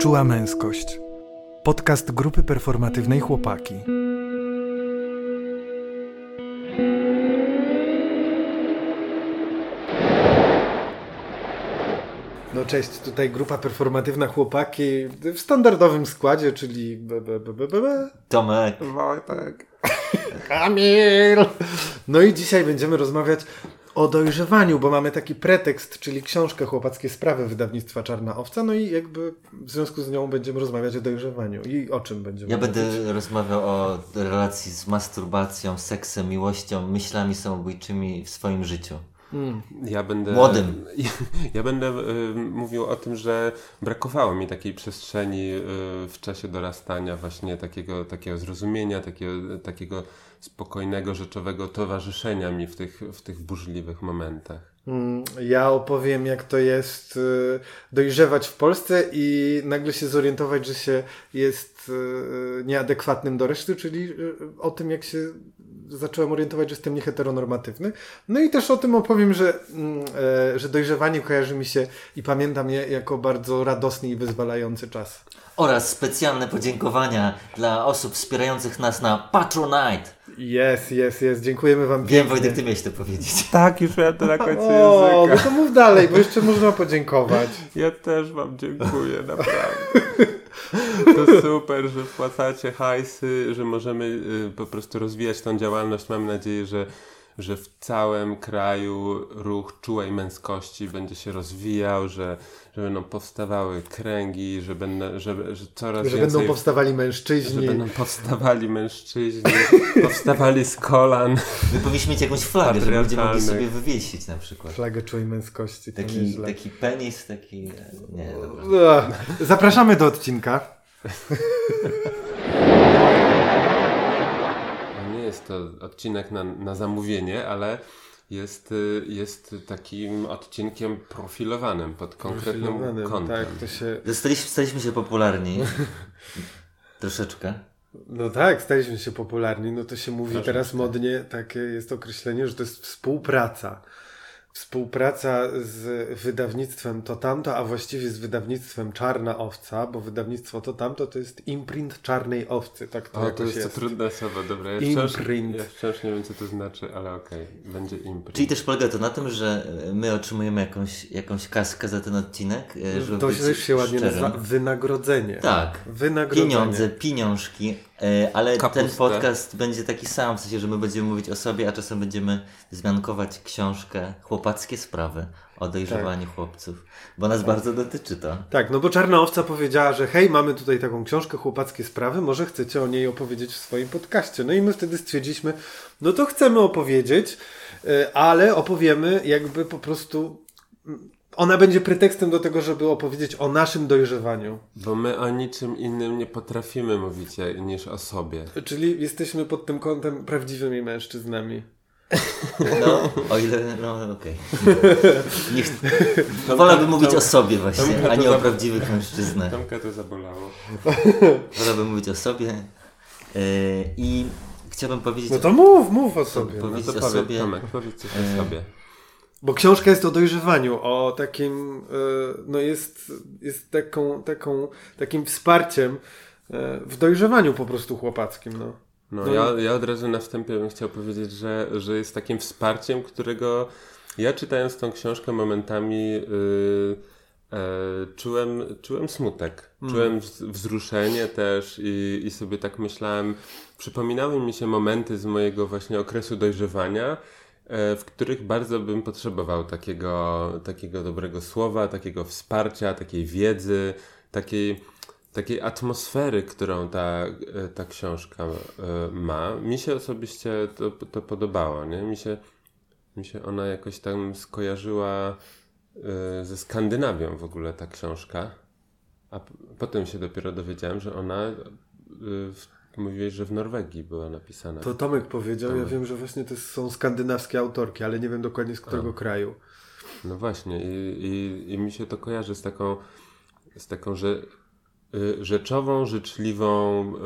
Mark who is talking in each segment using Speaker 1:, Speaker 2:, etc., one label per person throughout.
Speaker 1: Czuła męskość. Podcast grupy performatywnej Chłopaki. No cześć, tutaj grupa performatywna Chłopaki w standardowym składzie, czyli b, b, b, b, b, b.
Speaker 2: Tomek.
Speaker 1: Wojtek. Kamil. No i dzisiaj będziemy rozmawiać o dojrzewaniu, bo mamy taki pretekst, czyli książkę Chłopackie Sprawy wydawnictwa Czarna Owca, no i jakby w związku z nią będziemy rozmawiać o dojrzewaniu. I o czym będziemy
Speaker 2: Ja
Speaker 1: mówić?
Speaker 2: będę rozmawiał o relacji z masturbacją, seksem, miłością, myślami samobójczymi w swoim życiu.
Speaker 3: Ja będę.
Speaker 2: Młodym.
Speaker 3: Ja, ja będę y, mówił o tym, że brakowało mi takiej przestrzeni y, w czasie dorastania, właśnie takiego, takiego zrozumienia, takiego, takiego spokojnego, rzeczowego towarzyszenia mi w tych, w tych burzliwych momentach.
Speaker 1: Mm, Ja opowiem, jak to jest y, dojrzewać w Polsce i nagle się zorientować, że się jest y, nieadekwatnym do reszty, czyli y, o tym, jak się zacząłem orientować, że jestem nieheteronormatywny. No i też o tym opowiem, że, mm, e, że dojrzewanie kojarzy mi się i pamiętam je jako bardzo radosny i wyzwalający czas.
Speaker 2: Oraz specjalne podziękowania dla osób wspierających nas na Patronite.
Speaker 1: Jest, jest, jest. Dziękujemy Wam
Speaker 2: Wiem,
Speaker 1: pięknie.
Speaker 2: Wojtek, ty miałeś to powiedzieć.
Speaker 3: Tak, już miałem to na końcu
Speaker 1: O, no to mów dalej, bo jeszcze można podziękować.
Speaker 3: Ja też Wam dziękuję, naprawdę. To super, że wpłacacie hajsy, że możemy y, po prostu rozwijać tą działalność. Mam nadzieję, że, że w całym kraju ruch czułej męskości będzie się rozwijał, że, że będą powstawały kręgi, że, będę, że, że coraz
Speaker 1: Że
Speaker 3: więcej...
Speaker 1: będą powstawali
Speaker 3: że
Speaker 1: mężczyźni.
Speaker 3: będą powstawali mężczyźni, powstawali z kolan.
Speaker 2: My powinniśmy mieć jakąś flagę, żeby ludzie mogli sobie wywiesić na przykład.
Speaker 1: Flagę czułej męskości.
Speaker 2: Taki, taki penis, taki... Nie, dobra.
Speaker 1: Zapraszamy do odcinka.
Speaker 3: No Nie jest to odcinek na, na zamówienie, ale jest, y, jest takim odcinkiem profilowanym pod konkretnym
Speaker 1: Profilowanym,
Speaker 3: kątem.
Speaker 1: Tak, to się...
Speaker 2: Staliśmy, staliśmy się popularni. Troszeczkę.
Speaker 1: No tak, staliśmy się popularni. No to się mówi
Speaker 3: Troszeczkę.
Speaker 1: teraz modnie, takie jest określenie, że to jest współpraca. Współpraca z wydawnictwem to tamto, a właściwie z wydawnictwem Czarna Owca, bo wydawnictwo to tamto to jest imprint Czarnej Owcy. Tak to
Speaker 3: O, to jest,
Speaker 1: jest.
Speaker 3: to trudne słowo, dobra. Ja wciąż,
Speaker 1: Imprint.
Speaker 3: ja wciąż nie wiem, co to znaczy, ale okej, będzie imprint.
Speaker 2: Czyli też polega to na tym, że my otrzymujemy jakąś, jakąś kaskę za ten odcinek, e, żeby
Speaker 1: To
Speaker 2: być
Speaker 1: też się ładnie
Speaker 2: szczerym.
Speaker 1: nazywa wynagrodzenie.
Speaker 2: Tak.
Speaker 1: Wynagrodzenie.
Speaker 2: Pieniądze, pieniążki, e, ale ten
Speaker 3: Kapustę.
Speaker 2: podcast będzie taki sam, w sensie, że my będziemy mówić o sobie, a czasem będziemy wzmiankować książkę Chłopackie Sprawy o dojrzewaniu chłopców, bo nas bardzo dotyczy to.
Speaker 1: Tak, no bo Czarna Owca powiedziała, że hej, mamy tutaj taką książkę Chłopackie Sprawy, może chcecie o niej opowiedzieć w swoim podcaście. No i my wtedy stwierdziliśmy, no to chcemy opowiedzieć, y, ale opowiemy jakby po prostu... Ona będzie pretekstem do tego, żeby opowiedzieć o naszym dojrzewaniu.
Speaker 3: Bo my o niczym innym nie potrafimy mówić niż o sobie.
Speaker 1: Czyli jesteśmy pod tym kątem prawdziwymi mężczyznami.
Speaker 2: No, o ile, no okej. Nie ch- Wolałbym mówić o sobie właśnie, a nie o prawdziwych mężczyznach.
Speaker 3: Tomka to zabolało.
Speaker 2: Wolałbym mówić o sobie e, i chciałbym powiedzieć...
Speaker 1: No to mów, mów o sobie.
Speaker 3: No to
Speaker 2: o
Speaker 3: powiedz,
Speaker 2: sobie-
Speaker 3: Tomek, powiedz coś
Speaker 2: e,
Speaker 3: o sobie.
Speaker 1: Bo książka jest o dojrzewaniu, o takim, e, no jest, jest taką, taką, takim wsparciem e, w dojrzewaniu po prostu chłopackim, no.
Speaker 3: No,
Speaker 1: No
Speaker 3: ja, ja od razu na wstępie bym chciał powiedzieć, że, że jest takim wsparciem, którego ja czytając tą książkę momentami yy, e, czułem, czułem smutek. Czułem wz- wzruszenie też i, i sobie tak myślałem, przypominały mi się momenty z mojego właśnie okresu dojrzewania, w których bardzo bym potrzebował takiego, takiego dobrego słowa, takiego wsparcia, takiej wiedzy, takiej, takiej atmosfery, którą ta, e, ta książka e, ma. Mi się osobiście to, to podobało, nie? Mi się, mi się ona jakoś tam skojarzyła e, ze Skandynawią w ogóle ta książka. A potem się dopiero dowiedziałem, że ona, e, mówiłeś, że w Norwegii była napisana.
Speaker 1: To Tomek powiedział, ja
Speaker 3: Tomek.
Speaker 1: wiem, że właśnie to są skandynawskie autorki, ale nie wiem dokładnie z którego kraju.
Speaker 3: No właśnie, i, i, i mi się to kojarzy z taką, z taką że, y, rzeczową, życzliwą y,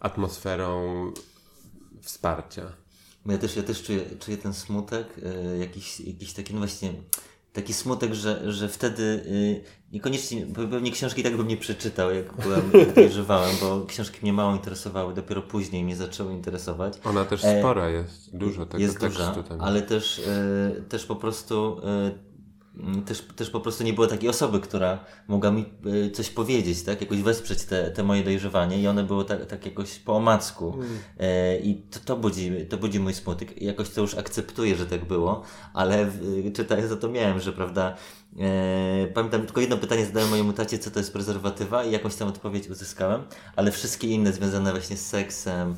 Speaker 3: atmosferą wsparcia.
Speaker 2: Ja też, ja też czuję, czuję ten smutek, e, jakiś, jakiś taki, no właśnie, taki smutek, że, że wtedy y, niekoniecznie, pewnie książki tak bym nie przeczytał, jak byłem, jak dojrzewałem, bo książki mnie mało interesowały, dopiero później mnie zaczęły interesować.
Speaker 3: Ona też
Speaker 2: E,
Speaker 3: spora jest, dużo tego
Speaker 2: Jest
Speaker 3: tekstu
Speaker 2: duża,
Speaker 3: tam.
Speaker 2: ale też, y, też po prostu Mm, też, też po prostu nie było takiej osoby, która mogła mi y, coś powiedzieć, tak? Jakoś wesprzeć te, te moje dojrzewanie i one było tak, tak jakoś po omacku. E, I to, to, budzi, to budzi mój smutek. Jakoś to już akceptuję, że tak było, ale y, czytając to, to miałem, że prawda, E, pamiętam, tylko jedno pytanie zadałem mojemu tacie, co to jest prezerwatywa i jakąś tam odpowiedź uzyskałem, ale wszystkie inne związane właśnie z seksem,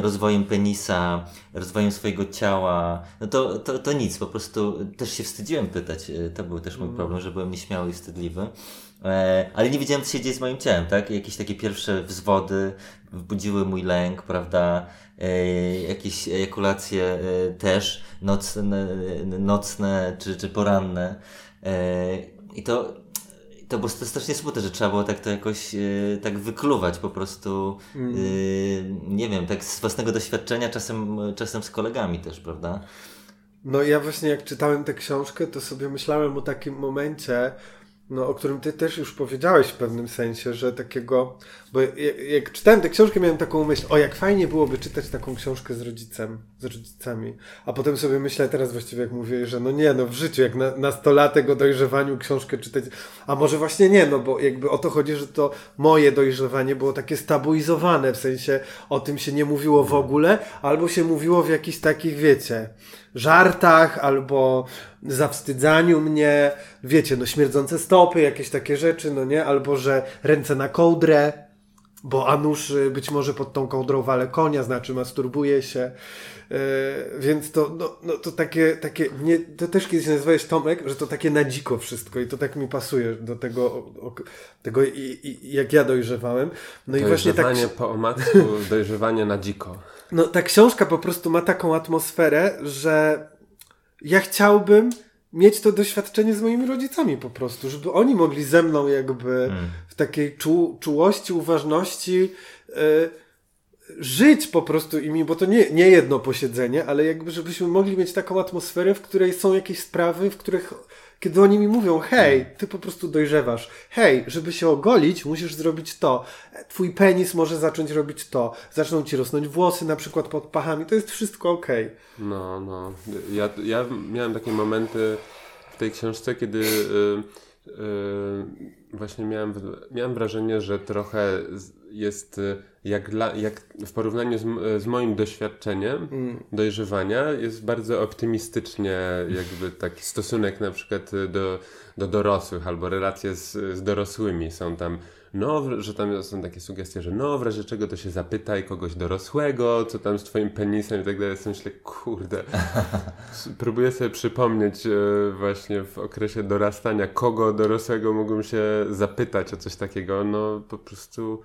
Speaker 2: rozwojem penisa, rozwojem swojego ciała, no to, to, to nic, po prostu też się wstydziłem pytać, e, to był też mój problem, że byłem nieśmiały i wstydliwy. E, ale nie wiedziałem, co się dzieje z moim ciałem, tak? Jakieś takie pierwsze wzwody wzbudziły mój lęk, prawda? E, jakieś ejakulacje e, też, nocne, nocne czy, czy poranne. E, I to, to było strasznie smutne, że trzeba było tak to jakoś e, tak wykluwać po prostu, e, nie wiem, tak z własnego doświadczenia, czasem, czasem z kolegami też, prawda?
Speaker 1: No ja właśnie jak czytałem tę książkę, to sobie myślałem o takim momencie, no, o którym ty też już powiedziałeś w pewnym sensie, że takiego, bo jak, jak czytałem tę książkę, miałem taką myśl, o jak fajnie byłoby czytać taką książkę z rodzicem, z rodzicami, a potem sobie myślę teraz właściwie jak mówię, że no nie, no w życiu, jak na, nastolatek o dojrzewaniu książkę czytać, a może właśnie nie, no bo jakby o to chodzi, że to moje dojrzewanie było takie stabilizowane, w sensie o tym się nie mówiło w ogóle, albo się mówiło w jakichś takich, wiecie, żartach, albo zawstydzaniu mnie, wiecie, no śmierdzące stopy, jakieś takie rzeczy, no nie, albo że ręce na kołdrę, bo Anusz y, być może pod tą kołdrą wale konia, znaczy masturbuje się, yy, więc to, no, no to takie, takie nie, to też kiedyś nazwałeś Tomek, że to takie na dziko wszystko i to tak mi pasuje do tego, o, tego i, i, jak ja dojrzewałem. No i właśnie tak...
Speaker 3: Dojrzewanie po omacku, dojrzewanie na dziko.
Speaker 1: No ta książka po prostu ma taką atmosferę, że ja chciałbym mieć to doświadczenie z moimi rodzicami po prostu, żeby oni mogli ze mną jakby hmm. w takiej czu, czułości, uważności y, żyć po prostu imi, bo to nie, nie jedno posiedzenie, ale jakby żebyśmy mogli mieć taką atmosferę, w której są jakieś sprawy, w których kiedy oni mi mówią, hej, ty po prostu dojrzewasz, hej, żeby się ogolić, musisz zrobić to, twój penis może zacząć robić to, zaczną ci rosnąć włosy na przykład pod pachami, to jest wszystko okej. Okay.
Speaker 3: No, no. Ja, ja miałem takie momenty w tej książce, kiedy yy, yy, właśnie miałem, miałem wrażenie, że trochę jest jak, dla, jak w porównaniu z, z moim doświadczeniem mm. dojrzewania jest bardzo optymistycznie jakby taki stosunek na przykład do, do dorosłych albo relacje z, z dorosłymi są tam no, że tam są takie sugestie, że no, w razie czego to się zapytaj kogoś dorosłego, co tam z twoim penisem i tak dalej. Ja myślę, kurde, próbuję sobie przypomnieć e, właśnie w okresie dorastania, kogo dorosłego mógłbym się zapytać o coś takiego. No, po prostu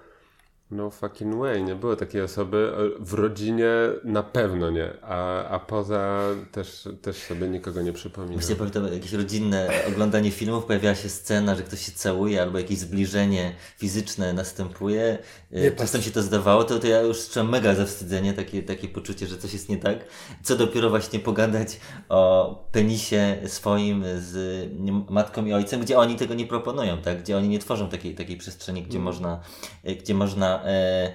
Speaker 3: no fucking way, nie było takiej osoby. W rodzinie na pewno nie, a, a poza też, też sobie nikogo nie przypominam.
Speaker 2: Właśnie pamiętam jakieś rodzinne oglądanie filmów, pojawiała się scena, że ktoś się całuje albo jakieś zbliżenie fizyczne następuje. E, nie Czasem się to zdawało, to, to ja już czułem mega zawstydzenie, takie, takie poczucie, że coś jest nie tak. Co dopiero właśnie pogadać o penisie swoim z matką i ojcem, gdzie oni tego nie proponują, tak? Gdzie oni nie tworzą takiej, takiej przestrzeni, gdzie mm. można, e, gdzie można e,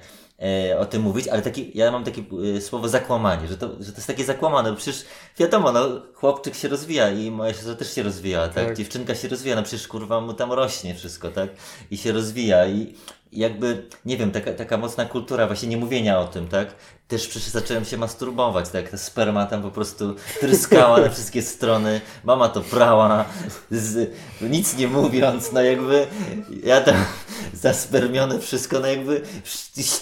Speaker 2: e, o tym mówić, ale taki, ja mam takie e, słowo zakłamanie, że to, że to jest takie zakłamane, bo przecież wiadomo, no, chłopczyk się rozwija i moja siostra też się rozwija, tak? tak? Dziewczynka się rozwija, no przecież kurwa mu tam rośnie wszystko, tak? I się rozwija i jakby, nie wiem, taka, taka mocna kultura właśnie nie mówienia o tym, tak? Też przecież zacząłem się masturbować, tak? Ta sperma tam po prostu tryskała na wszystkie strony, mama to prała, z, nic nie mówiąc, no jakby ja tam zaspermione wszystko, no jakby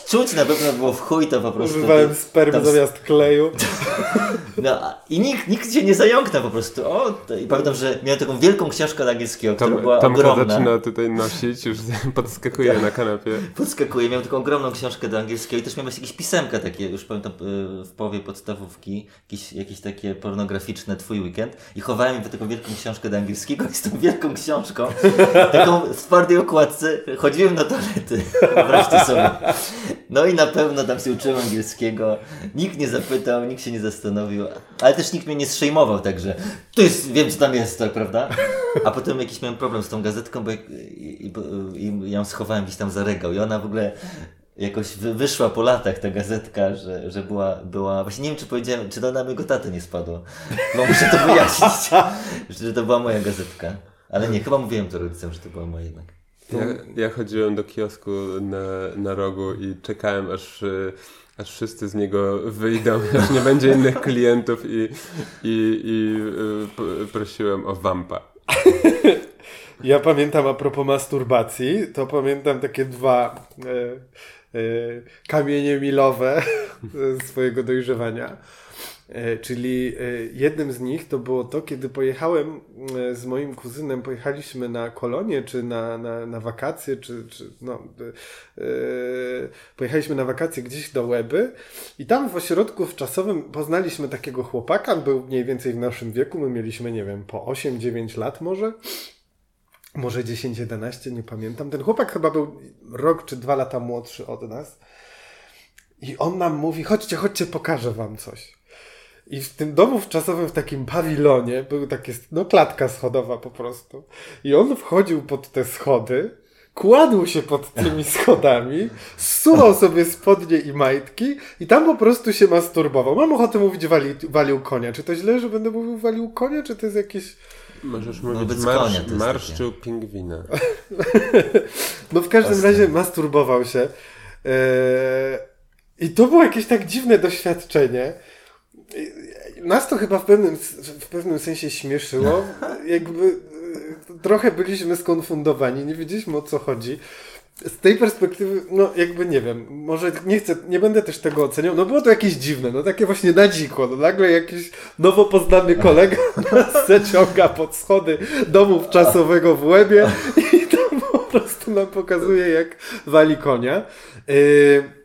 Speaker 2: czuć na pewno było w chuj to po prostu.
Speaker 1: Używałem spermy tam... zamiast kleju.
Speaker 2: No i nikt, nikt się nie zająknął po prostu. O, I pamiętam, że miałem taką wielką książkę od angielskiego, która tam, była
Speaker 3: Tomka
Speaker 2: ogromna.
Speaker 3: zaczyna tutaj nosić, już podskakuje na kanapie.
Speaker 2: Podskakuje, miałem taką ogromną książkę do angielskiego i też miałem jakieś pisemka takie, już pamiętam y, w połowie podstawówki, jakieś, jakieś takie pornograficzne Twój weekend i chowałem w taką wielką książkę do angielskiego i z tą wielką książką, taką w twardej okładce, chodziłem na toalety, wreszcie sobie. No i na pewno tam się uczyłem angielskiego, nikt nie zapytał, nikt się nie zastanowił, ale też nikt mnie nie zszejmował, także to jest, wiem co tam jest, tak, prawda? A potem jakiś miałem problem z tą gazetką, bo ją schowałem gdzieś tam za regał i ona w ogóle jakoś wy, wyszła po latach ta gazetka, że, że była, była, właśnie nie wiem czy powiedziałem, czy to na mojego taty nie spadło, bo muszę to wyjaśnić, że to była moja gazetka. Ale nie, chyba mówiłem to rodzicom, że to była moja jednak.
Speaker 3: Ja, ja chodziłem do kiosku na, na rogu i czekałem aż, aż wszyscy z niego wyjdą, aż nie będzie innych klientów i, i, i y, prosiłem o wampa.
Speaker 1: Ja pamiętam a propos masturbacji, to pamiętam takie dwa e, e, kamienie milowe swojego dojrzewania. E, czyli e, jednym z nich to było to, kiedy pojechałem e, z moim kuzynem, pojechaliśmy na kolonię, czy na, na, na wakacje, czy, czy no, pojechaliśmy na wakacje gdzieś do Łeby i tam w ośrodku wczasowym poznaliśmy takiego chłopaka, był mniej więcej w naszym wieku, my mieliśmy, nie wiem, po 8-9 lat może może 10-11, nie pamiętam. Ten chłopak chyba był rok czy dwa lata młodszy od nas. I on nam mówi: chodźcie, chodźcie, pokażę wam coś. I w tym domu wczasowym, w takim pawilonie, był takie, no klatka schodowa po prostu. I on wchodził pod te schody, kładł się pod tymi schodami, zsuwał sobie spodnie i majtki i tam po prostu się masturbował. Mam ochotę mówić wali, walił konia. Czy to źle, że będę mówił walił konia, czy to jest jakieś...
Speaker 3: Możesz no, mówić no, marsz, konia, marszczył takie. pingwina.
Speaker 1: no w każdym razie masturbował się. Eee, I to było jakieś tak dziwne doświadczenie nas to chyba w pewnym, w pewnym sensie śmieszyło. Jakby e, trochę byliśmy skonfundowani, nie wiedzieliśmy o co chodzi. Z tej perspektywy, no jakby nie wiem, może nie chcę, nie będę też tego oceniał, no było to jakieś dziwne, no takie właśnie na dziko, no nagle jakiś nowo poznany kolega nas zaciąga pod schody domu czasowego w Łebie i tam po prostu nam pokazuje jak wali konia. Yy,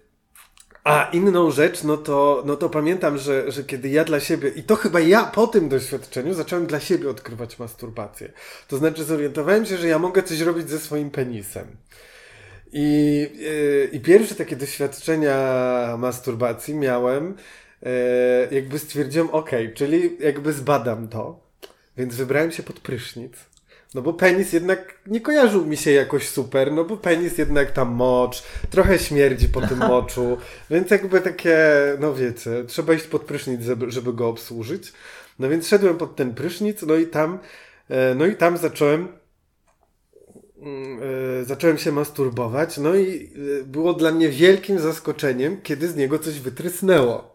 Speaker 1: a inną rzecz, no to, no to pamiętam, że, że kiedy ja dla siebie, i to chyba ja po tym doświadczeniu zacząłem dla siebie odkrywać masturbację. To znaczy zorientowałem się, że ja mogę coś robić ze swoim penisem. I, yy, i pierwsze takie doświadczenia masturbacji miałem, yy, jakby stwierdziłem, ok, czyli jakby zbadam to. Więc wybrałem się pod prysznic. No bo penis jednak nie kojarzył mi się jakoś super, no bo penis jednak tam mocz, trochę śmierdzi po tym moczu, więc jakby takie, no wiecie, trzeba iść pod prysznic, żeby, żeby go obsłużyć. No więc szedłem pod ten prysznic, no i tam, e, no i tam zacząłem mm, e, zacząłem się masturbować, no i e, było dla mnie wielkim zaskoczeniem, kiedy z niego coś wytrysnęło.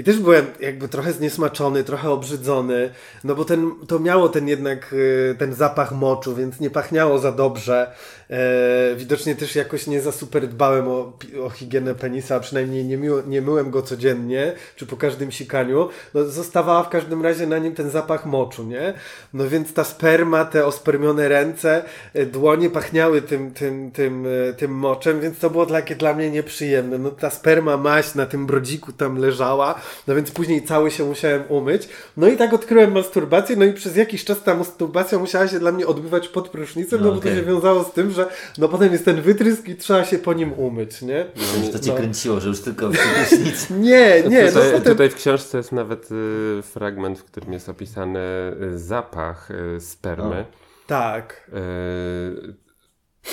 Speaker 1: I też byłem jakby trochę zniesmaczony, trochę obrzydzony, no bo ten, to miało ten jednak, y, ten zapach moczu, więc nie pachniało za dobrze. E, widocznie też jakoś nie za super dbałem o, o higienę penisa, a przynajmniej nie, miło, nie myłem go codziennie, czy po każdym sikaniu. No zostawała w każdym razie na nim ten zapach moczu, nie? No więc ta sperma, te ospermione ręce, e, dłonie pachniały tym, tym, tym, e, tym moczem, więc to było takie dla mnie nieprzyjemne. No ta sperma maść na tym brodziku tam leżała, no więc później cały się musiałem umyć. No i tak odkryłem masturbację, no i przez jakiś czas ta masturbacja musiała się dla mnie odbywać pod prysznicem, no, no bo okay. to się wiązało z tym, że no potem jest ten wytrysk i trzeba się po nim umyć, nie?
Speaker 2: No, to cię no. kręciło, że już tylko w prysznic.
Speaker 1: nie, nie.
Speaker 3: Tutaj, no potem... tutaj w książce jest nawet y, fragment, w którym jest opisany y, zapach y, spermy. O.
Speaker 1: Tak.
Speaker 3: Y,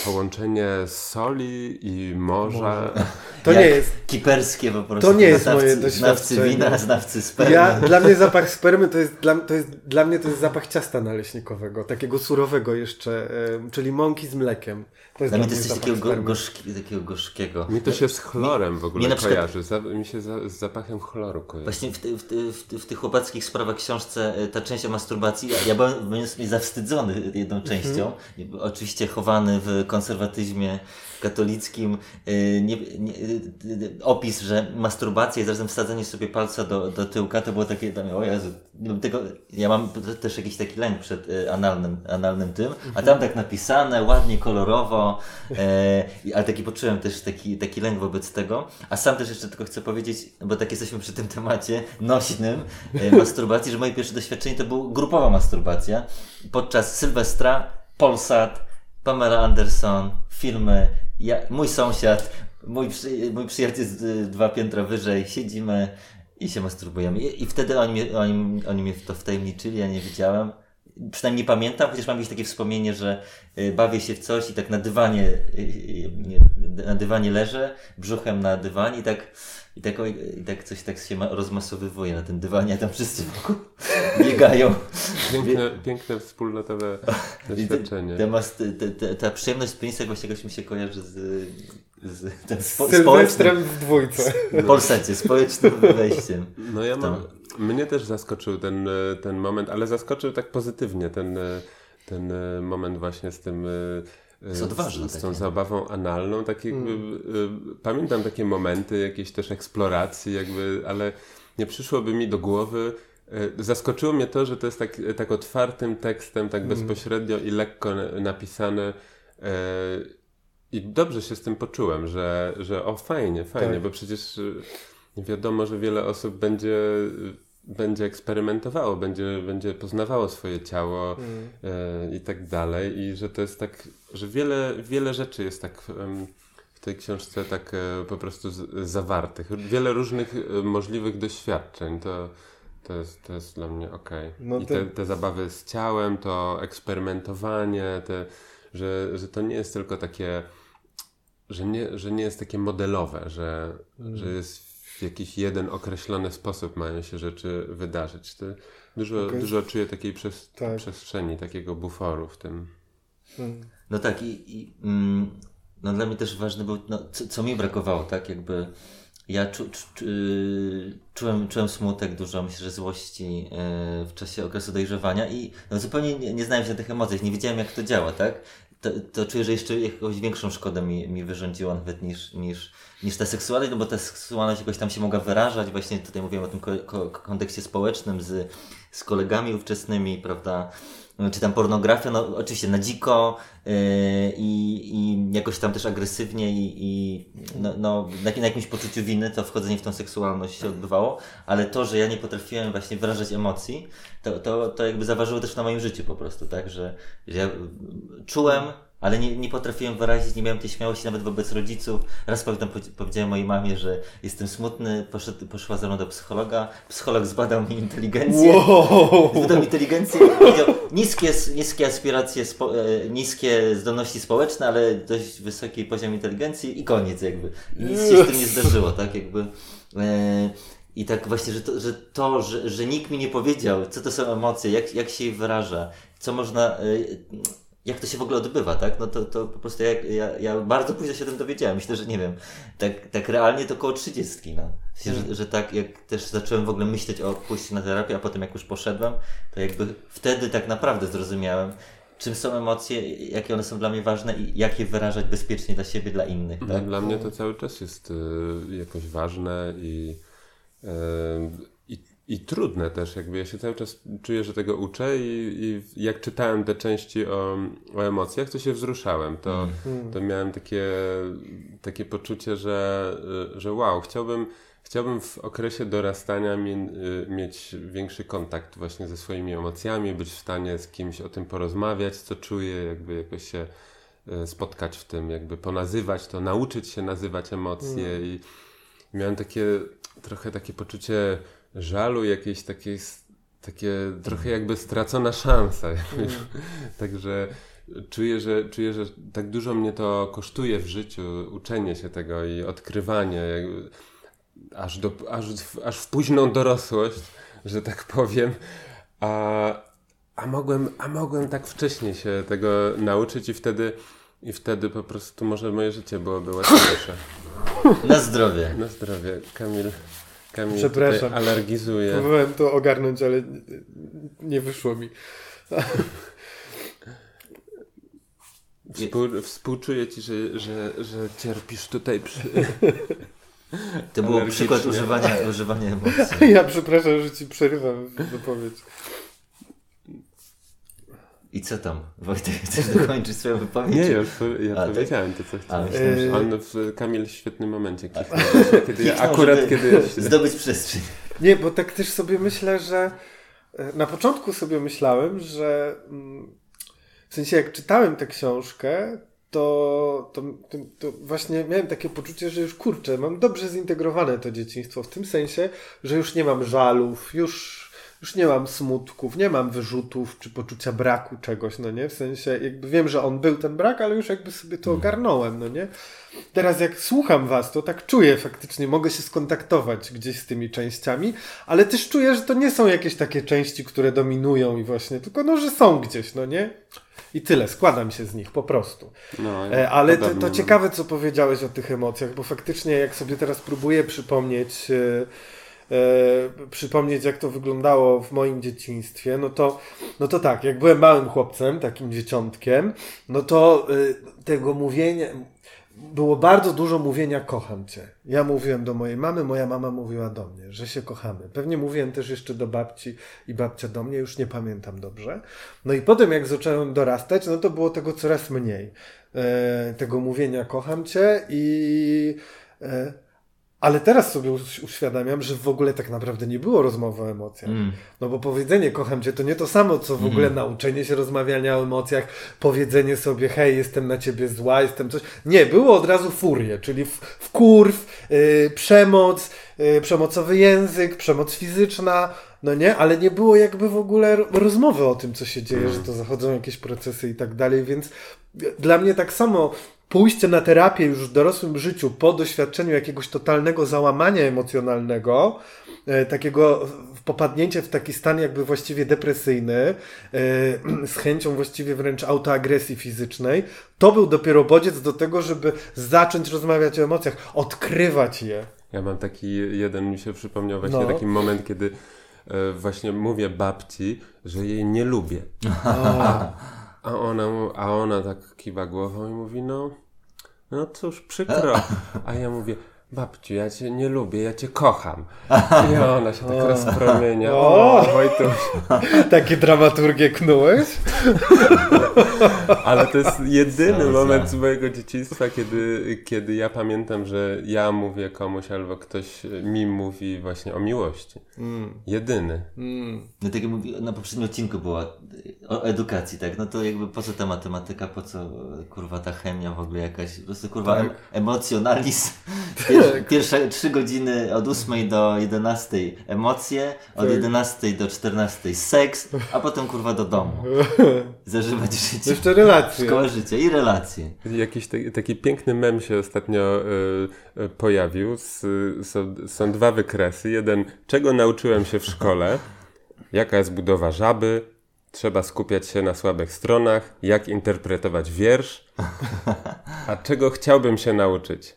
Speaker 3: Połączenie soli i morza.
Speaker 2: To Jak nie jest. Kiperskie po prostu.
Speaker 1: To nie jest znawcy, moje doświadczenie.
Speaker 2: Znawcy wina, znawcy spermy.
Speaker 1: Ja, dla mnie zapach spermy to jest, dla, to jest, dla mnie to jest zapach ciasta naleśnikowego, takiego surowego jeszcze, czyli mąki z mlekiem.
Speaker 2: To jest dla mnie to jest coś takiego, go, gorzki, takiego gorzkiego.
Speaker 3: Mi to się z chlorem w ogóle mi kojarzy. Przykład, mi się za, z zapachem chloru kojarzy.
Speaker 2: Właśnie w, w, w, w tych chłopackich sprawach książce e, ta część o masturbacji, ja, ja byłem, byłem zawstydzony jedną częścią. Mm -hmm. Oczywiście chowany w konserwatyzmie katolickim y, nie, nie, y, opis, że masturbacja jest razem wsadzenie sobie palca do, do tyłka, to było takie dla mnie, o Jezu, tego, ja mam też jakiś taki lęk przed y, analnym, analnym tym, a tam tak napisane, ładnie, kolorowo, ale taki poczułem też taki, taki lęk wobec tego, a sam też jeszcze tylko chcę powiedzieć, bo tak jesteśmy przy tym temacie nośnym masturbacji, że moje pierwsze doświadczenie to była grupowa masturbacja podczas Sylwestra, Polsat, Pamela Anderson, filmy, ja, mój sąsiad, mój, przy, mój przyjaciel z dwa piętra wyżej, siedzimy I się masturbujemy. I, i wtedy oni, mnie, oni, oni mnie to wtajemniczyli, ja nie wiedziałem. Przynajmniej nie pamiętam, chociaż mam jakieś takie wspomnienie, że y, bawię się w coś i tak na dywanie, y, y, na dywanie leżę, brzuchem na dywanie i tak, i tak, i tak coś tak się ma, rozmasowywuje na tym dywanie, a tam wszyscy wokół biegają.
Speaker 3: Piękne, piękne wspólnotowe doświadczenie.
Speaker 2: mas- te, te, ta przyjemność z penisa właśnie jakoś mi się kojarzy z, z tym spo,
Speaker 1: Sylwestrem w dwójce.
Speaker 2: w Polsecie, społecznym wejściem.
Speaker 3: No ja mam, mnie też zaskoczył ten, ten moment, ale zaskoczył tak pozytywnie ten, ten moment właśnie z tym, e,
Speaker 2: odważne
Speaker 3: z, z tą
Speaker 2: takie.
Speaker 3: zabawą analną. Tak jakby, e, pamiętam takie momenty, jakieś też eksploracji, jakby, ale nie przyszłoby mi do głowy. e, Zaskoczyło mnie to, że to jest tak, tak otwartym tekstem, tak bezpośrednio i lekko na- napisane. I dobrze się z tym poczułem, że, że o fajnie, fajnie,
Speaker 1: Tak.
Speaker 3: bo przecież y, wiadomo, że wiele osób będzie, y, będzie eksperymentowało, będzie, będzie poznawało swoje ciało y, i tak dalej i że to jest tak, że wiele, wiele rzeczy jest tak em, w tej książce tak e, po prostu z, zawartych. Wiele różnych e, możliwych doświadczeń, to, to, jest, to jest dla mnie okej.
Speaker 1: No
Speaker 3: I te, te zabawy z ciałem, to eksperymentowanie, te, że, że to nie jest tylko takie że nie, że nie jest takie modelowe, że,
Speaker 1: Mm.
Speaker 3: że jest w jakiś jeden określony sposób mają się rzeczy wydarzyć. To dużo,
Speaker 1: Okej.
Speaker 3: dużo czuję takiej przez,
Speaker 1: Tak.
Speaker 3: przestrzeni, takiego buforu w tym.
Speaker 1: Mm.
Speaker 2: No tak i, i mm, no dla mnie też ważne było, no, co, co mi brakowało, tak jakby ja czu, czu, czu, czułem, czułem smutek dużo, myślę, że złości y, w czasie okresu dojrzewania i no, zupełnie nie, nie znałem się na tych emocjach, nie wiedziałem jak to działa, tak? To, to czuję, że jeszcze jakąś większą szkodę mi, mi wyrządziła nawet niż, niż, niż ta seksualność, no bo ta seksualność jakoś tam się mogła wyrażać, właśnie tutaj mówiłem o tym ko, ko, kontekście społecznym z, z kolegami ówczesnymi, prawda? Czy tam pornografia, no oczywiście na dziko yy, i, jakoś tam też agresywnie i, i no, no, na, na jakimś poczuciu winy to wchodzenie w tą seksualność się odbywało, ale to, że ja nie potrafiłem właśnie wyrażać emocji, to, to, to jakby zaważyło też na moim życiu po prostu, tak, że, że ja czułem, ale nie, nie potrafiłem wyrazić, nie miałem tej śmiałości nawet wobec rodziców. Raz pamiętam, powie- powiedziałem mojej mamie, że jestem smutny, poszedł, poszła ze mną do psychologa, psycholog zbadał mi inteligencję.
Speaker 1: Wow!
Speaker 2: Zbadał inteligencję i powiedział, niskie, niskie aspiracje, spo, e, niskie zdolności społeczne, ale dość wysoki poziom inteligencji i koniec jakby. I nic się z tym nie zdarzyło, tak jakby. E, I tak właśnie, że to, że, to że, że nikt mi nie powiedział, co to są emocje, jak, jak się je wyraża, co można, e, jak to się w ogóle odbywa, tak? No to, to po prostu ja, ja, ja bardzo późno się o tym dowiedziałem. Myślę, że nie wiem, tak, tak realnie to około 30, no. Sensie, że, że tak jak też zacząłem w ogóle myśleć o pójściu na terapię, a potem jak już poszedłem, to jakby wtedy tak naprawdę zrozumiałem, czym są emocje, jakie one są dla mnie ważne i jak je wyrażać bezpiecznie dla siebie, dla innych, tak?
Speaker 3: Dla mnie to cały czas jest y, jakoś ważne i, y, i, trudne też. Jakby ja się cały czas czuję, że tego uczę i, i jak czytałem te części o, o emocjach, to się wzruszałem. To, to miałem takie, takie poczucie, że, y, że wow, chciałbym, chciałbym w okresie dorastania mi, y, mieć większy kontakt właśnie ze swoimi emocjami, być w stanie z kimś o tym porozmawiać, co czuję, jakby jakoś się e, spotkać w tym, jakby ponazywać to, nauczyć się nazywać emocje i miałem takie, trochę takie poczucie żalu, jakieś takie, takie trochę jakby stracona szansa. jakby. Także czuję że, czuję, że tak dużo mnie to kosztuje w życiu, uczenie się tego i odkrywanie, jakby, aż, do, aż, w- aż w późną dorosłość, że tak powiem, a, a, mogłem, a mogłem tak wcześniej się tego nauczyć i wtedy, i wtedy po prostu może moje życie byłoby łatwiejsze.
Speaker 2: Na zdrowie.
Speaker 3: Na zdrowie. Kamil, Kamil
Speaker 1: Przepraszam.
Speaker 3: tutaj alergizuje.
Speaker 1: Próbowałem to ogarnąć, ale nie- wyszło mi.
Speaker 3: Współ, współczuję ci, że, że, że cierpisz tutaj przy...
Speaker 2: To był przykład używania, używania emocji.
Speaker 1: Ja przepraszam, że ci przerywam wypowiedź.
Speaker 2: I co tam? Wojtek, chcesz dokończyć swoją wypowiedź?
Speaker 3: Nie, ja, ja
Speaker 2: A, tak?
Speaker 3: powiedziałem to, co chciałem.
Speaker 2: myślałem,
Speaker 1: że-
Speaker 3: On w, Kamil w świetnym momencie kichnął, kiedy ja, akurat kiedy ja się...
Speaker 2: Zdobyć przestrzeń.
Speaker 1: Nie, bo tak też sobie myślę, że e, na początku sobie myślałem, że mm, w sensie jak czytałem tę książkę, to, to, to, właśnie miałem takie poczucie, że już kurczę, mam dobrze zintegrowane to dzieciństwo, w tym sensie, że już nie mam żalów, już, już nie mam smutków, nie mam wyrzutów czy poczucia braku czegoś, no nie? W sensie, jakby wiem, że on był ten brak, ale już jakby sobie to ogarnąłem, no nie? Teraz jak słucham was, to tak czuję faktycznie, mogę się skontaktować gdzieś z tymi częściami, ale też czuję, że to nie są jakieś takie części, które dominują i właśnie, tylko no, że są gdzieś, no nie? I tyle, składam się z nich po prostu.
Speaker 3: No,
Speaker 1: E, ale to, to ciekawe, co powiedziałeś o tych emocjach, bo faktycznie jak sobie teraz próbuję przypomnieć, e, przypomnieć jak to wyglądało w moim dzieciństwie, no to, no to tak, jak byłem małym chłopcem, takim dzieciątkiem, no to e, tego mówienia, było bardzo dużo mówienia kocham cię. Ja mówiłem do mojej mamy, moja mama mówiła do mnie, że się kochamy. Pewnie mówiłem też jeszcze do babci i babcia do mnie, już nie pamiętam dobrze. No i potem jak zacząłem dorastać, no to było tego coraz mniej. E, tego mówienia kocham cię i... E, ale teraz sobie uś- uświadamiam, że w ogóle tak naprawdę nie było rozmowy o emocjach.
Speaker 2: Mm.
Speaker 1: No bo powiedzenie kocham cię to nie to samo, co w ogóle nauczenie się rozmawiania o emocjach, powiedzenie sobie hej, jestem na ciebie zła, jestem coś. Nie, było od razu furię, czyli w, wkurw, yy, przemoc, yy, przemocowy język, przemoc fizyczna, no nie, ale nie było jakby w ogóle ro- rozmowy o tym, co się dzieje, że to zachodzą jakieś procesy i tak dalej, więc dla mnie tak samo pójście na terapię już w dorosłym życiu po doświadczeniu jakiegoś totalnego załamania emocjonalnego, e, takiego w- popadnięcie w taki stan jakby właściwie depresyjny, e, z chęcią właściwie wręcz autoagresji fizycznej, to był dopiero bodziec do tego, żeby zacząć rozmawiać o emocjach, odkrywać je.
Speaker 3: Ja mam taki jeden, mi się przypomniał właśnie
Speaker 1: No.
Speaker 3: taki moment, kiedy e, właśnie mówię babci, że jej nie lubię. A ona, mu- a ona tak kiwa głową i mówi, no, no cóż, przykro. A ja mówię, babciu, ja cię nie lubię, ja cię kocham. I ona się tak rozpromienia. O, Wojtuś.
Speaker 1: Takie dramaturgie knułeś?
Speaker 3: Ale to jest jedyny moment z mojego dzieciństwa, kiedy, kiedy ja pamiętam, że ja mówię komuś albo ktoś mi mówi właśnie o miłości. Jedyny.
Speaker 2: No tak jak mówi, na poprzednim odcinku była o edukacji, tak? No to jakby po co ta matematyka, po co kurwa ta chemia w ogóle jakaś, po prostu kurwa
Speaker 1: Tak.
Speaker 2: em, emocjonalizm. Pierwsze, pierwsze trzy godziny od 8 do 11 emocje, od
Speaker 1: Tak.
Speaker 2: 11 do 14 seks, a potem kurwa do domu. Zażywać życie.
Speaker 1: Jeszcze relacje.
Speaker 2: Szkoła życia i relacje.
Speaker 3: Jakiś ta- taki piękny mem się ostatnio y, y, pojawił. Z, są, są dwa wykresy. Jeden, czego nauczyłem się w szkole, jaka jest budowa żaby, trzeba skupiać się na słabych stronach, jak interpretować wiersz, a czego chciałbym się nauczyć.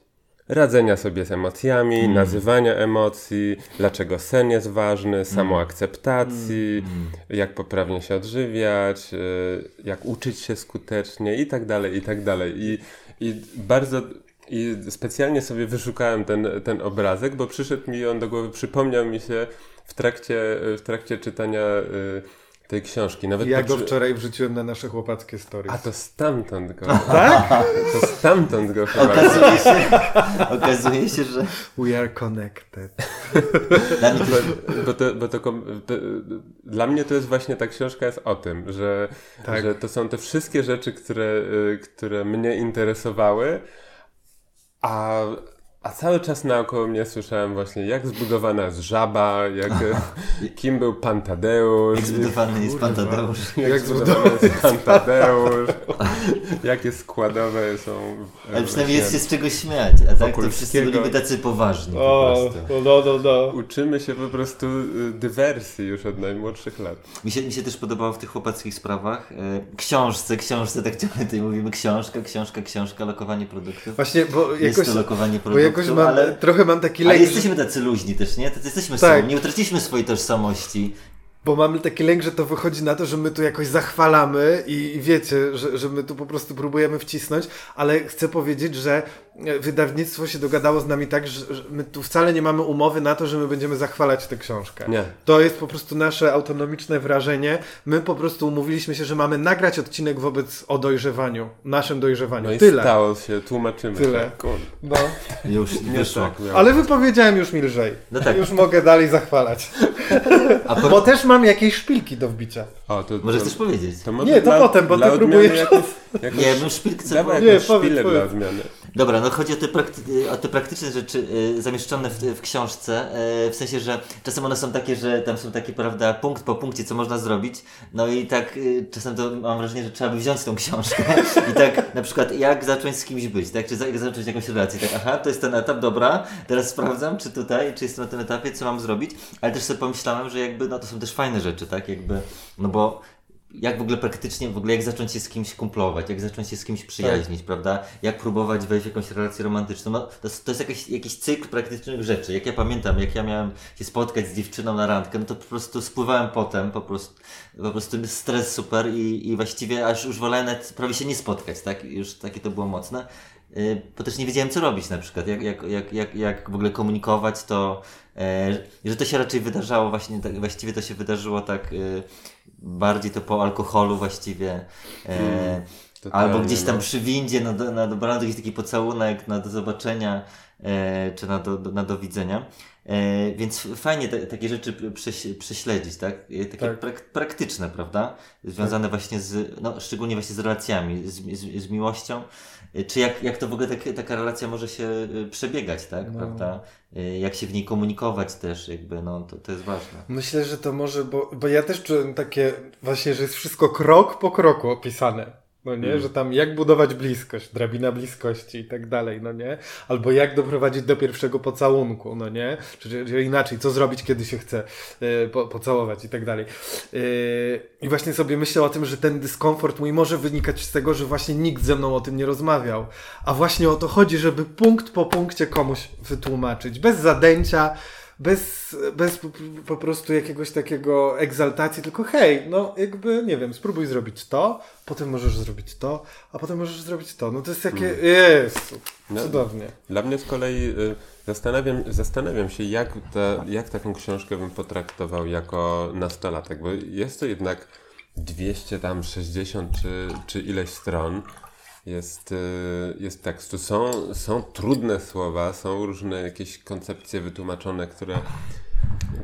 Speaker 3: Radzenia sobie z emocjami, nazywania emocji, dlaczego sen jest ważny, samoakceptacji, jak poprawnie się odżywiać, y, jak uczyć się skutecznie i tak dalej, i tak dalej. I, i bardzo i specjalnie sobie wyszukałem ten, ten obrazek, bo przyszedł mi on do głowy, przypomniał mi się w trakcie, w trakcie czytania y, tej książki. Nawet
Speaker 1: Ja go wczoraj wrzuciłem na nasze chłopackie stories.
Speaker 3: A to stamtąd go.
Speaker 1: Tak?
Speaker 3: To stamtąd go chyba.
Speaker 2: Okazuje się, okazuje się, że
Speaker 1: We are connected.
Speaker 2: dla mnie to
Speaker 3: Bo, bo, to, bo to, to, dla mnie to jest właśnie ta książka jest o tym, że,
Speaker 1: Tak.
Speaker 3: że to są te wszystkie rzeczy, które, y, które mnie interesowały, a, a cały czas naokoło mnie słyszałem właśnie jak zbudowana jest żaba, jak, kim był pan Tadeusz,
Speaker 2: jak zbudowany jest pan. Tadeusz.
Speaker 3: jak,
Speaker 1: jak
Speaker 3: zbudowany jest pan Tadeusz, jakie składowe są...
Speaker 2: Ale przynajmniej jest się z czego śmiać, a tak to wszyscy byliby tacy poważni po
Speaker 1: O,
Speaker 2: prostu.
Speaker 1: no, no, no.
Speaker 3: Uczymy się po prostu y, dywersji już od najmłodszych lat.
Speaker 2: Mi się, mi się też podobało w tych chłopackich sprawach. E, książce, książce, tak ciągle tutaj mówimy książka, książka, książka, lokowanie produktów.
Speaker 1: Właśnie, bo
Speaker 2: Jest
Speaker 1: jakoś,
Speaker 2: to lokowanie
Speaker 1: bo
Speaker 2: produktów,
Speaker 1: jakoś mam,
Speaker 2: ale,
Speaker 1: trochę mam taki
Speaker 2: ale
Speaker 1: lęk, że,
Speaker 2: jesteśmy tacy luźni też, nie? Tacy jesteśmy
Speaker 1: Tak.
Speaker 2: sobą, nie utraciliśmy swojej tożsamości.
Speaker 1: bo mam taki lęk, że to wychodzi na to, że my tu jakoś zachwalamy i, i wiecie, że, że my tu po prostu próbujemy wcisnąć, ale chcę powiedzieć, że wydawnictwo się dogadało z nami tak, że, że my tu wcale nie mamy umowy na to, że my będziemy zachwalać tę książkę.
Speaker 3: Nie.
Speaker 1: To jest po prostu nasze autonomiczne wrażenie. My po prostu umówiliśmy się, że mamy nagrać odcinek wobec o dojrzewaniu, naszym dojrzewaniu.
Speaker 3: No i
Speaker 1: Tyle.
Speaker 3: stało się, tłumaczymy.
Speaker 1: Tyle.
Speaker 3: Tak, kurde.
Speaker 1: No.
Speaker 2: Już
Speaker 3: Nie
Speaker 2: wyszło.
Speaker 3: tak
Speaker 1: Ale wypowiedziałem już mi lżej.
Speaker 2: No tak.
Speaker 1: Już mogę dalej zachwalać.
Speaker 2: A po,
Speaker 1: Bo też mam jakieś szpilki do wbicia.
Speaker 3: O, to,
Speaker 2: Możesz
Speaker 3: to,
Speaker 2: też powiedzieć.
Speaker 3: to może
Speaker 1: Nie, to
Speaker 3: dla,
Speaker 1: potem, bo ty próbujesz-
Speaker 2: Nie, bym szpilkę
Speaker 3: Dawaj
Speaker 1: Nie,
Speaker 3: jakąś
Speaker 1: powiedz,
Speaker 3: szpilę
Speaker 1: powiedz.
Speaker 3: dla odmiany.
Speaker 2: Dobra, no chodzi o te, prakty- o te praktyczne rzeczy y, zamieszczone w, w książce, y, w sensie, że czasem one są takie, że tam są takie, prawda, punkt po punkcie, co można zrobić, no i tak y, czasem to mam wrażenie, że trzeba by wziąć tą książkę i tak na przykład jak zacząć z kimś być, tak, czy za, jak zacząć jakąś relację, tak, aha, to jest ten etap, dobra, teraz sprawdzam, czy tutaj, czy jestem na tym etapie, co mam zrobić, ale też sobie pomyślałem, że jakby, no to są też fajne rzeczy, tak, jakby, no bo jak w ogóle praktycznie, w ogóle jak zacząć się z kimś kumplować, jak zacząć się z kimś przyjaźnić, prawda? Jak próbować wejść w jakąś relację romantyczną. No, to, jest, to jest jakiś, jakiś cykl praktycznych rzeczy. Jak ja pamiętam, jak ja miałem się spotkać z dziewczyną na randkę, no to po prostu spływałem potem, po prostu, po prostu stres super i, i właściwie aż już wolałem nawet prawie się nie spotkać, tak? Już takie to było mocne. Yy, bo też nie wiedziałem, co robić na przykład, jak, jak, jak, jak, jak w ogóle komunikować to, e, że to się raczej wydarzało właśnie, tak, właściwie to się wydarzyło tak y, bardziej to po alkoholu właściwie.
Speaker 3: Totalnie,
Speaker 2: albo gdzieś tam
Speaker 3: no.
Speaker 2: przy windzie na, do- na dobranoc, jakiś taki pocałunek, na do zobaczenia, e, czy na do, do, na do widzenia. E, więc fajnie te, takie rzeczy prześ, prześledzić, tak? E, Takie
Speaker 1: Tak.
Speaker 2: Prak, praktyczne, prawda? Związane właśnie z, no szczególnie właśnie z relacjami, z, z, z miłością. E, Czy jak, jak to w ogóle tak, taka relacja może się przebiegać, tak?
Speaker 1: No.
Speaker 2: Prawda? E, Jak się w niej komunikować też, jakby, no to, to jest ważne.
Speaker 1: Myślę, że to może, bo, bo ja też czułem takie właśnie, że jest wszystko krok po kroku opisane. No nie,
Speaker 3: Mm.
Speaker 1: że tam jak budować bliskość, drabina bliskości i tak dalej, no nie? Albo jak doprowadzić do pierwszego pocałunku, no nie? Czy, czy inaczej, co zrobić, kiedy się chce e, po, pocałować i tak dalej. E, I właśnie sobie myślę o tym, że ten dyskomfort mój może wynikać z tego, że właśnie nikt ze mną o tym nie rozmawiał. A właśnie o to chodzi, żeby punkt po punkcie komuś wytłumaczyć, bez zadęcia, bez, bez po, prostu jakiegoś takiego egzaltacji, tylko hej, no jakby, nie wiem, spróbuj zrobić to, potem możesz zrobić to, a potem możesz zrobić to. No to jest takie, Jezu,
Speaker 3: No,
Speaker 1: cudownie.
Speaker 3: Dla mnie z kolei y, zastanawiam, zastanawiam się, jak, ta, jak taką książkę bym potraktował jako nastolatek, bo jest to jednak 200 tam 60 czy, czy ileś stron jest, y, jest tekstu. Są, są trudne słowa, są różne jakieś koncepcje wytłumaczone, które,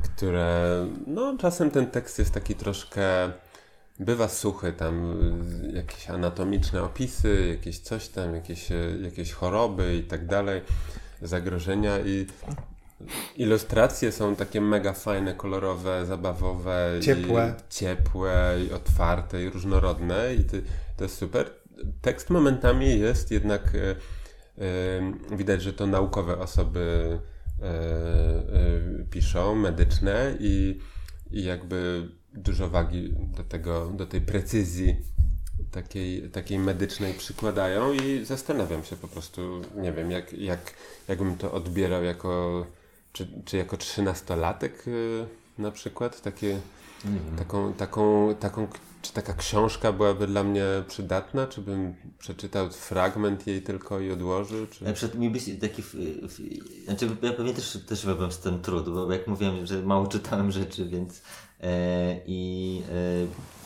Speaker 3: które no czasem ten tekst jest taki troszkę bywa suchy, tam jakieś anatomiczne opisy, jakieś coś tam, jakieś, jakieś choroby i tak dalej, zagrożenia i ilustracje są takie mega fajne, kolorowe, zabawowe,
Speaker 1: Ciepłe.
Speaker 3: i ciepłe i otwarte i różnorodne i to jest super. Tekst momentami jest jednak y, y, widać, że to naukowe osoby y, piszą, medyczne i, i jakby dużo wagi do tego, do tej precyzji takiej, takiej medycznej przykładają i zastanawiam się po prostu, nie wiem, jak, jak, jakbym to odbierał jako, czy, czy jako trzynastolatek na przykład, takie, taką, taką, taką, czy taka książka byłaby dla mnie przydatna, czy bym przeczytał fragment jej tylko i odłożył, czy...
Speaker 2: Na przykład mi byś taki. Znaczy, ja pewnie też, też miałbym z tym trud, bo jak mówiłem, że mało czytałem rzeczy, więc. E, I. E,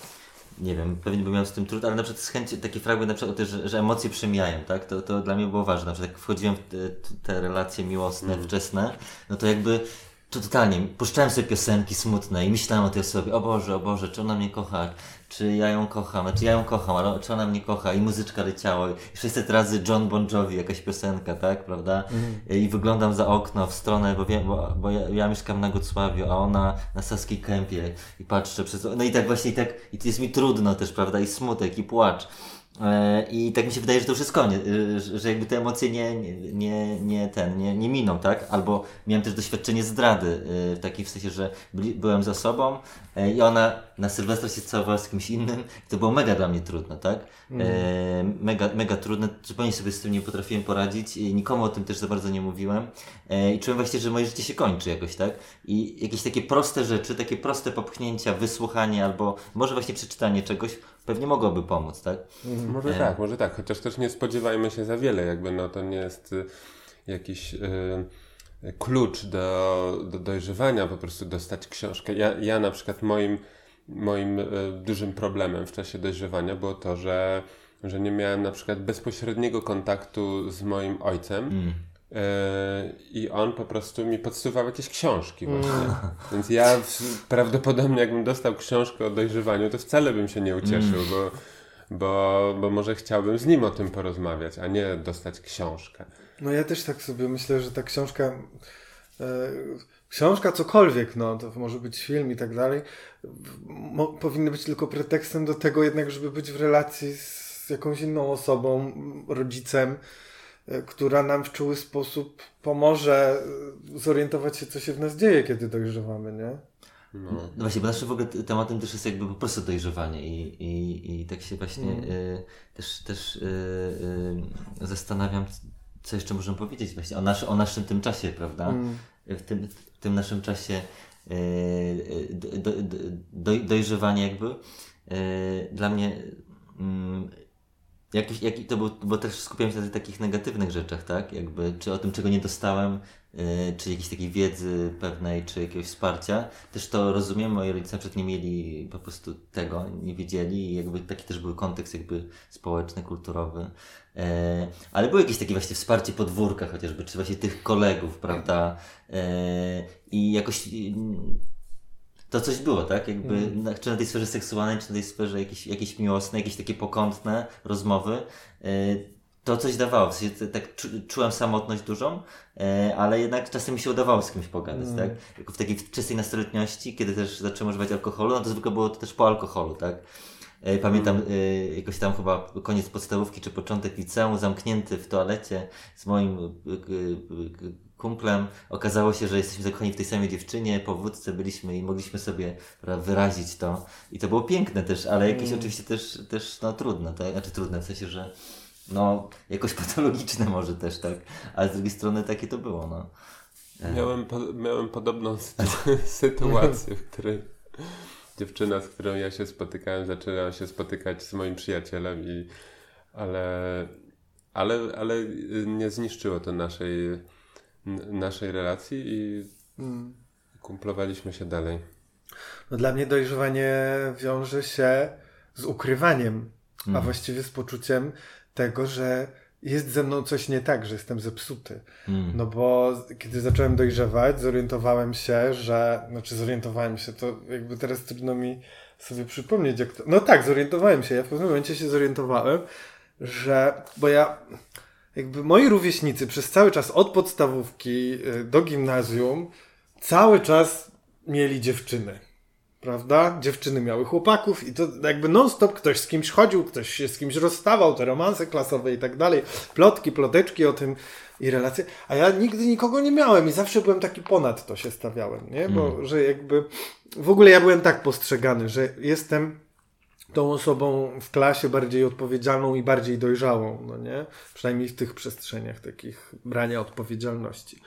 Speaker 2: nie wiem, pewnie bym miał z tym trud, ale na przykład z chęci taki fragment na przykład o tym, że, że emocje przemijają, tak? To, to dla mnie było ważne. Na przykład jak wchodziłem w te, te relacje miłosne, wczesne, no to jakby to totalnie, puszczałem sobie piosenki smutne i myślałem o tej osobie, o Boże, o Boże, czy ona mnie kocha, czy ja ją kocham, znaczy ja ją kocham, ale czy ona mnie kocha? I muzyczka leciała. I 600 razy John Bon Jovi, jakaś piosenka, tak, prawda? I wyglądam za okno w stronę, bo wiem, bo, bo ja, ja mieszkam na Gocławiu, a ona na Saskiej Kępie. I patrzę przez, no i tak właśnie i tak, i jest mi trudno też, prawda, i smutek, i płacz. E, I tak mi się wydaje, że to już jest koniec, y, że- że jakby te emocje nie, nie, nie, ten, nie, nie miną, tak? Albo miałem też doświadczenie zdrady, y, w takim sensie, że byli, byłem za sobą e, i ona na Sylwestra się całowała z kimś innym. To było mega dla mnie trudne, tak? E, mega, mega trudne, zupełnie sobie z tym nie potrafiłem poradzić i nikomu o tym też za bardzo nie mówiłem. I czułem właśnie, że moje życie się kończy jakoś, tak? I jakieś takie proste rzeczy, takie proste popchnięcia, wysłuchanie albo może właśnie przeczytanie czegoś pewnie mogłoby pomóc, tak?
Speaker 3: Może
Speaker 2: E.
Speaker 3: tak, może tak, chociaż też nie spodziewajmy się za wiele, jakby no to nie jest y, jakiś y, klucz do, do dojrzewania, po prostu dostać książkę. Ja, ja na przykład moim, moim y, dużym problemem w czasie dojrzewania było to, że, że nie miałem na przykład bezpośredniego kontaktu z moim ojcem.
Speaker 2: Mm.
Speaker 3: E, I on po prostu mi podsuwał jakieś książki właśnie. Mm. Więc ja w, prawdopodobnie jakbym dostał książkę o dojrzewaniu, to wcale bym się nie ucieszył, mm. bo, bo, bo może chciałbym z nim o tym porozmawiać, a nie dostać książkę.
Speaker 1: No ja też tak sobie myślę, że ta książka... E, książka cokolwiek, no to może być film i tak dalej, mo, powinny być tylko pretekstem do tego jednak, żeby być w relacji z jakąś inną osobą, rodzicem, która nam w czuły sposób pomoże e, zorientować się, co się w nas dzieje, kiedy dojrzewamy, nie?
Speaker 2: No. no właśnie, bo naszym w ogóle tematem też jest jakby po prostu dojrzewanie i, i, i tak się właśnie mm. y, też, też y, y, zastanawiam, co jeszcze możemy powiedzieć właśnie o, nasz, o naszym tym czasie, prawda? Mm. W, tym, w tym naszym czasie do, do, do, dojrzewanie jakby dla mnie mm, Jakiś, jak, to był, bo też skupiałem się na takich negatywnych rzeczach, tak? Jakby, czy o tym, czego nie dostałem, yy, czy jakiejś takiej wiedzy pewnej, czy jakiegoś wsparcia. Też to rozumiem, moi rodzice przykład nie mieli po prostu tego, nie wiedzieli i jakby taki też był kontekst jakby społeczny, kulturowy. Yy, ale było jakieś takie właśnie wsparcie podwórka chociażby, czy właśnie tych kolegów, prawda? Yy, I jakoś to coś było, tak? Jakby, mm. na, czy na tej sferze seksualnej, czy na tej sferze jakieś, jakieś miłosne, jakieś takie pokątne rozmowy, yy, to coś dawało. W sensie, tak czułem samotność dużą, yy, ale jednak czasem mi się udawało z kimś pogadać, mm. tak? Jako w takiej czystej nastoletniości, kiedy też zacząłem używać alkoholu, no to zwykle było to też po alkoholu, tak? E, pamiętam y, jakoś tam chyba koniec podstawówki czy początek liceum, zamknięty w toalecie z moim kumplem. Okazało się, że jesteśmy zakochani w tej samej dziewczynie, po wódce byliśmy i mogliśmy sobie prawda, wyrazić to. I to było piękne też, ale jakieś mm. oczywiście też, też no, trudne, tak? Znaczy trudne w sensie, że no jakoś patologiczne może też, tak? Ale z drugiej strony takie to było, no.
Speaker 3: E. Miałem, po, miałem podobną sytuację, w której dziewczyna, z którą ja się spotykałem, zaczęła się spotykać z moim przyjacielem i ale, ale, ale nie zniszczyło to naszej naszej relacji i mm. kumplowaliśmy się dalej.
Speaker 1: No dla mnie dojrzewanie wiąże się z ukrywaniem, mm. a właściwie z poczuciem tego, że jest ze mną coś nie tak, że jestem zepsuty. Mm. No bo kiedy zacząłem dojrzewać, zorientowałem się, że, znaczy zorientowałem się, to jakby teraz trudno mi sobie przypomnieć, jak to, no tak, zorientowałem się, ja w pewnym momencie się zorientowałem, że, bo ja jakby moi rówieśnicy przez cały czas od podstawówki y, do gimnazjum cały czas mieli dziewczyny. Prawda? Dziewczyny miały chłopaków i to jakby non-stop ktoś z kimś chodził, ktoś się z kimś rozstawał, te romanse klasowe i tak dalej, plotki, ploteczki o tym i relacje. A ja nigdy nikogo nie miałem i zawsze byłem taki ponad to się stawiałem, nie? Bo, mm. że jakby w ogóle ja byłem tak postrzegany, że jestem tą osobą w klasie bardziej odpowiedzialną i bardziej dojrzałą, no nie? Przynajmniej w tych przestrzeniach takich brania odpowiedzialności.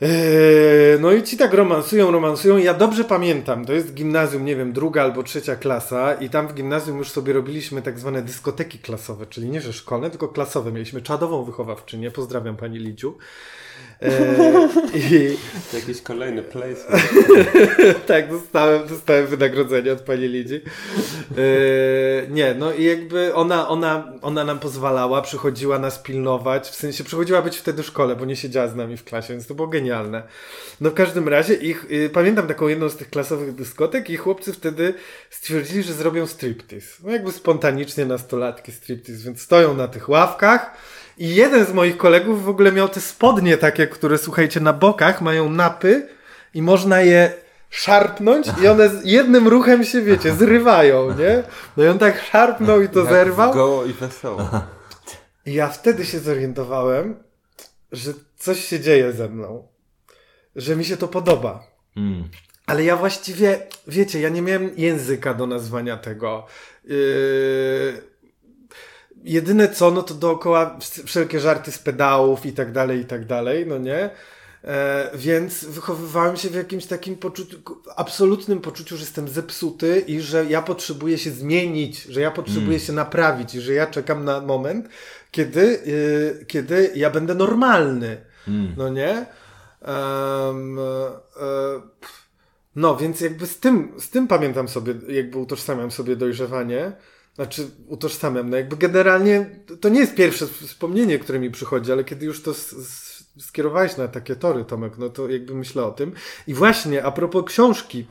Speaker 1: Eee, no i ci tak romansują, romansują. Ja dobrze pamiętam, to jest gimnazjum, nie wiem, druga albo trzecia klasa i tam w gimnazjum już sobie robiliśmy tak zwane dyskoteki klasowe, czyli nie, że szkolne, tylko klasowe. Mieliśmy czadową wychowawczynię, pozdrawiam pani Lidziu.
Speaker 3: E, i... To jakiś kolejny placement.
Speaker 1: tak, dostałem, dostałem wynagrodzenie od pani Lidzi. E, nie, no i jakby ona, ona, ona nam pozwalała, przychodziła nas pilnować, w sensie przychodziła być wtedy w szkole, bo nie siedziała z nami w klasie, więc to było genialne. No w każdym razie ich, y, pamiętam taką jedną z tych klasowych dyskotek i chłopcy wtedy stwierdzili, że zrobią striptease. No jakby spontanicznie nastolatki striptease, więc stoją na tych ławkach i jeden z moich kolegów w ogóle miał te spodnie takie, które słuchajcie, na bokach mają napy i można je szarpnąć i one jednym ruchem się, wiecie, zrywają, nie? No i on tak szarpnął i to Jak zerwał.
Speaker 3: Goło i wesoło.
Speaker 1: I ja wtedy się zorientowałem, że coś się dzieje ze mną. Że mi się to podoba. Mm. Ale ja właściwie, wiecie, ja nie miałem języka do nazwania tego. Yy jedyne co, no to dookoła wszelkie żarty z pedałów i tak dalej, i tak dalej, no nie? E, więc wychowywałem się w jakimś takim poczuciu, absolutnym poczuciu, że jestem zepsuty i że ja potrzebuję się zmienić, że ja potrzebuję mm. się naprawić i że ja czekam na moment, kiedy, y, kiedy ja będę normalny. Mm. No nie? Um, e, no, więc jakby z tym, z tym pamiętam sobie, jakby utożsamiam sobie dojrzewanie. Znaczy, utożsamiam. No jakby generalnie to nie jest pierwsze wspomnienie, które mi przychodzi, ale kiedy już to skierowałeś na takie tory, Tomek, no to jakby myślę o tym. I właśnie, a propos książki,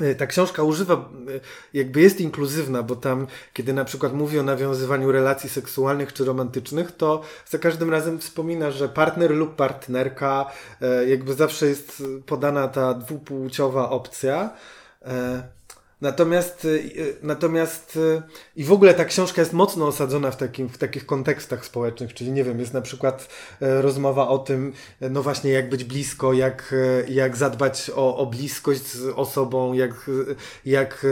Speaker 1: e, ta książka używa, e, jakby jest inkluzywna, bo tam, kiedy na przykład mówi o nawiązywaniu relacji seksualnych czy romantycznych, to za każdym razem wspomina, że partner lub partnerka, e, jakby zawsze jest podana ta dwupłciowa opcja. Natomiast, y, y, natomiast y, i w ogóle ta książka jest mocno osadzona w, takim, w takich kontekstach społecznych, czyli nie wiem, jest na przykład e, rozmowa o tym, e, no właśnie jak być blisko, jak, e, jak zadbać o, o bliskość z osobą, jak, jak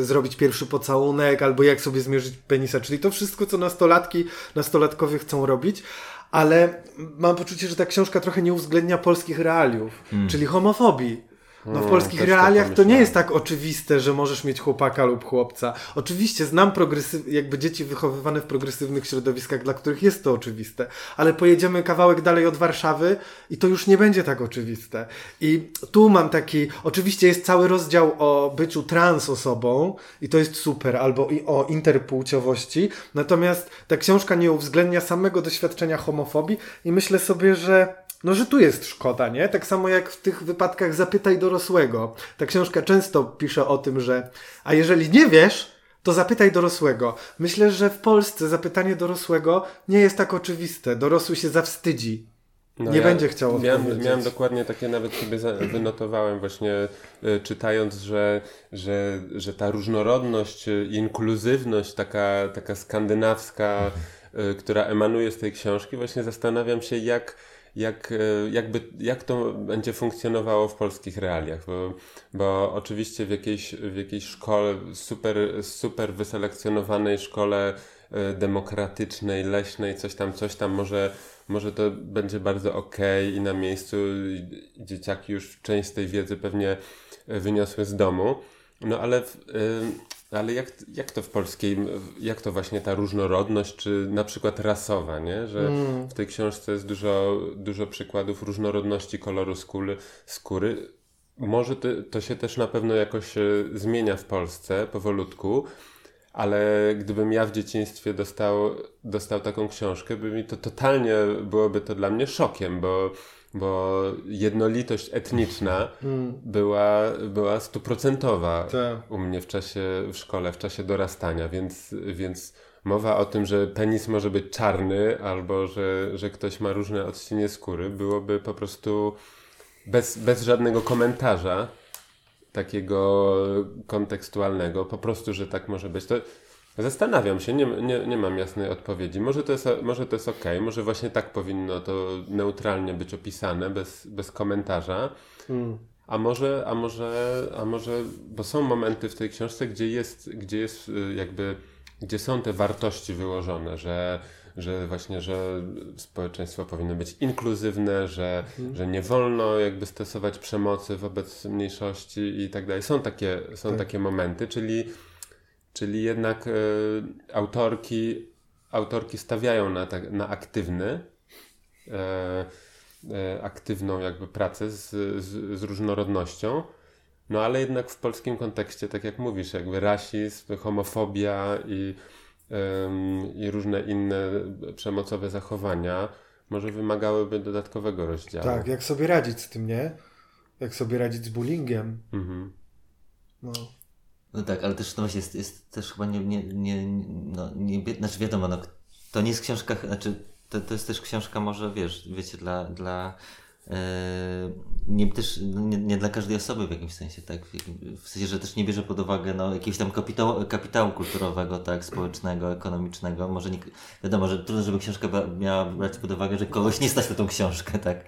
Speaker 1: zrobić pierwszy pocałunek, albo jak sobie zmierzyć penisa, czyli to wszystko, co nastolatki, nastolatkowie chcą robić ale mam poczucie, że ta książka trochę nie uwzględnia polskich realiów, hmm. czyli homofobii. No w polskich no, realiach to nie jest tak oczywiste, że możesz mieć chłopaka lub chłopca. Oczywiście znam progresyw, jakby dzieci wychowywane w progresywnych środowiskach, dla których jest to oczywiste, ale pojedziemy kawałek dalej od Warszawy i to już nie będzie tak oczywiste. I tu mam taki, oczywiście jest cały rozdział o byciu trans osobą i to jest super, albo i o interpłciowości, natomiast ta książka nie uwzględnia samego doświadczenia homofobii i myślę sobie, że no, że tu jest szkoda, nie? Tak samo jak w tych wypadkach zapytaj dorosłego. Ta książka często pisze o tym, że a jeżeli nie wiesz, to zapytaj dorosłego. Myślę, że w Polsce zapytanie dorosłego nie jest tak oczywiste. Dorosły się zawstydzi. No nie ja będzie chciał
Speaker 3: miałem, miałem dokładnie takie, nawet sobie wynotowałem właśnie y, czytając, że, że, że ta różnorodność, y, inkluzywność taka, taka skandynawska, y, która emanuje z tej książki, właśnie zastanawiam się jak jak, e, jakby, jak to będzie funkcjonowało w polskich realiach, bo, bo oczywiście w jakiejś, w jakiejś szkole, super, super wyselekcjonowanej szkole e, demokratycznej, leśnej, coś tam, coś tam, może, może to będzie bardzo ok i na miejscu dzieciaki już część z tej wiedzy pewnie wyniosły z domu, no ale w, ale jak, jak to w polskiej, jak to właśnie ta różnorodność, czy na przykład rasowa, nie? Że mm. w tej książce jest dużo, dużo przykładów różnorodności koloru skóry. skóry. Może to, to się też na pewno jakoś e, zmienia w Polsce powolutku, ale gdybym ja w dzieciństwie dostał, dostał taką książkę, by mi to totalnie byłoby to dla mnie szokiem, bo bo jednolitość etniczna mm. była, była stuprocentowa tak. u mnie w czasie, w szkole, w czasie dorastania, więc, więc mowa o tym, że penis może być czarny albo że, że ktoś ma różne odcienie skóry, byłoby po prostu bez, bez żadnego komentarza takiego kontekstualnego, po prostu, że tak może być. To, Zastanawiam się, nie, nie, nie mam jasnej odpowiedzi. Może to jest, może to jest ok, może właśnie tak powinno to neutralnie być opisane, bez, bez komentarza. Hmm. A może, a może, a może, bo są momenty w tej książce, gdzie jest, gdzie jest y, jakby, gdzie są te wartości wyłożone, że, że właśnie, że społeczeństwo powinno być inkluzywne, że, hmm. że nie wolno jakby stosować przemocy wobec mniejszości i tak dalej. Są takie, są tak. takie momenty, czyli Czyli jednak y, autorki, autorki stawiają na, tak, na aktywny, e, e, aktywną jakby pracę z, z, z, różnorodnością. No ale jednak w polskim kontekście, tak jak mówisz, jakby rasizm, homofobia i, i różne inne przemocowe zachowania może wymagałyby dodatkowego rozdziału.
Speaker 1: Tak, jak sobie radzić z tym, nie? Jak sobie radzić z bullyingiem. Mhm.
Speaker 2: No. No tak, ale też no jest, jest też chyba nie, nie, nie, no, nie, znaczy wiadomo, no, to nie jest książka, znaczy to, to jest też książka może, wiesz, wiecie, dla, dla nie, też, no, nie, nie, dla każdej osoby w jakimś sensie, tak? W, sensie, że też nie bierze pod uwagę no, jakiegoś tam kapitału, kapitału kulturowego, tak? Społecznego, ekonomicznego. Może nie, wiadomo, że trudno, żeby książka miała brać pod uwagę, że kogoś nie stać na tą książkę, tak?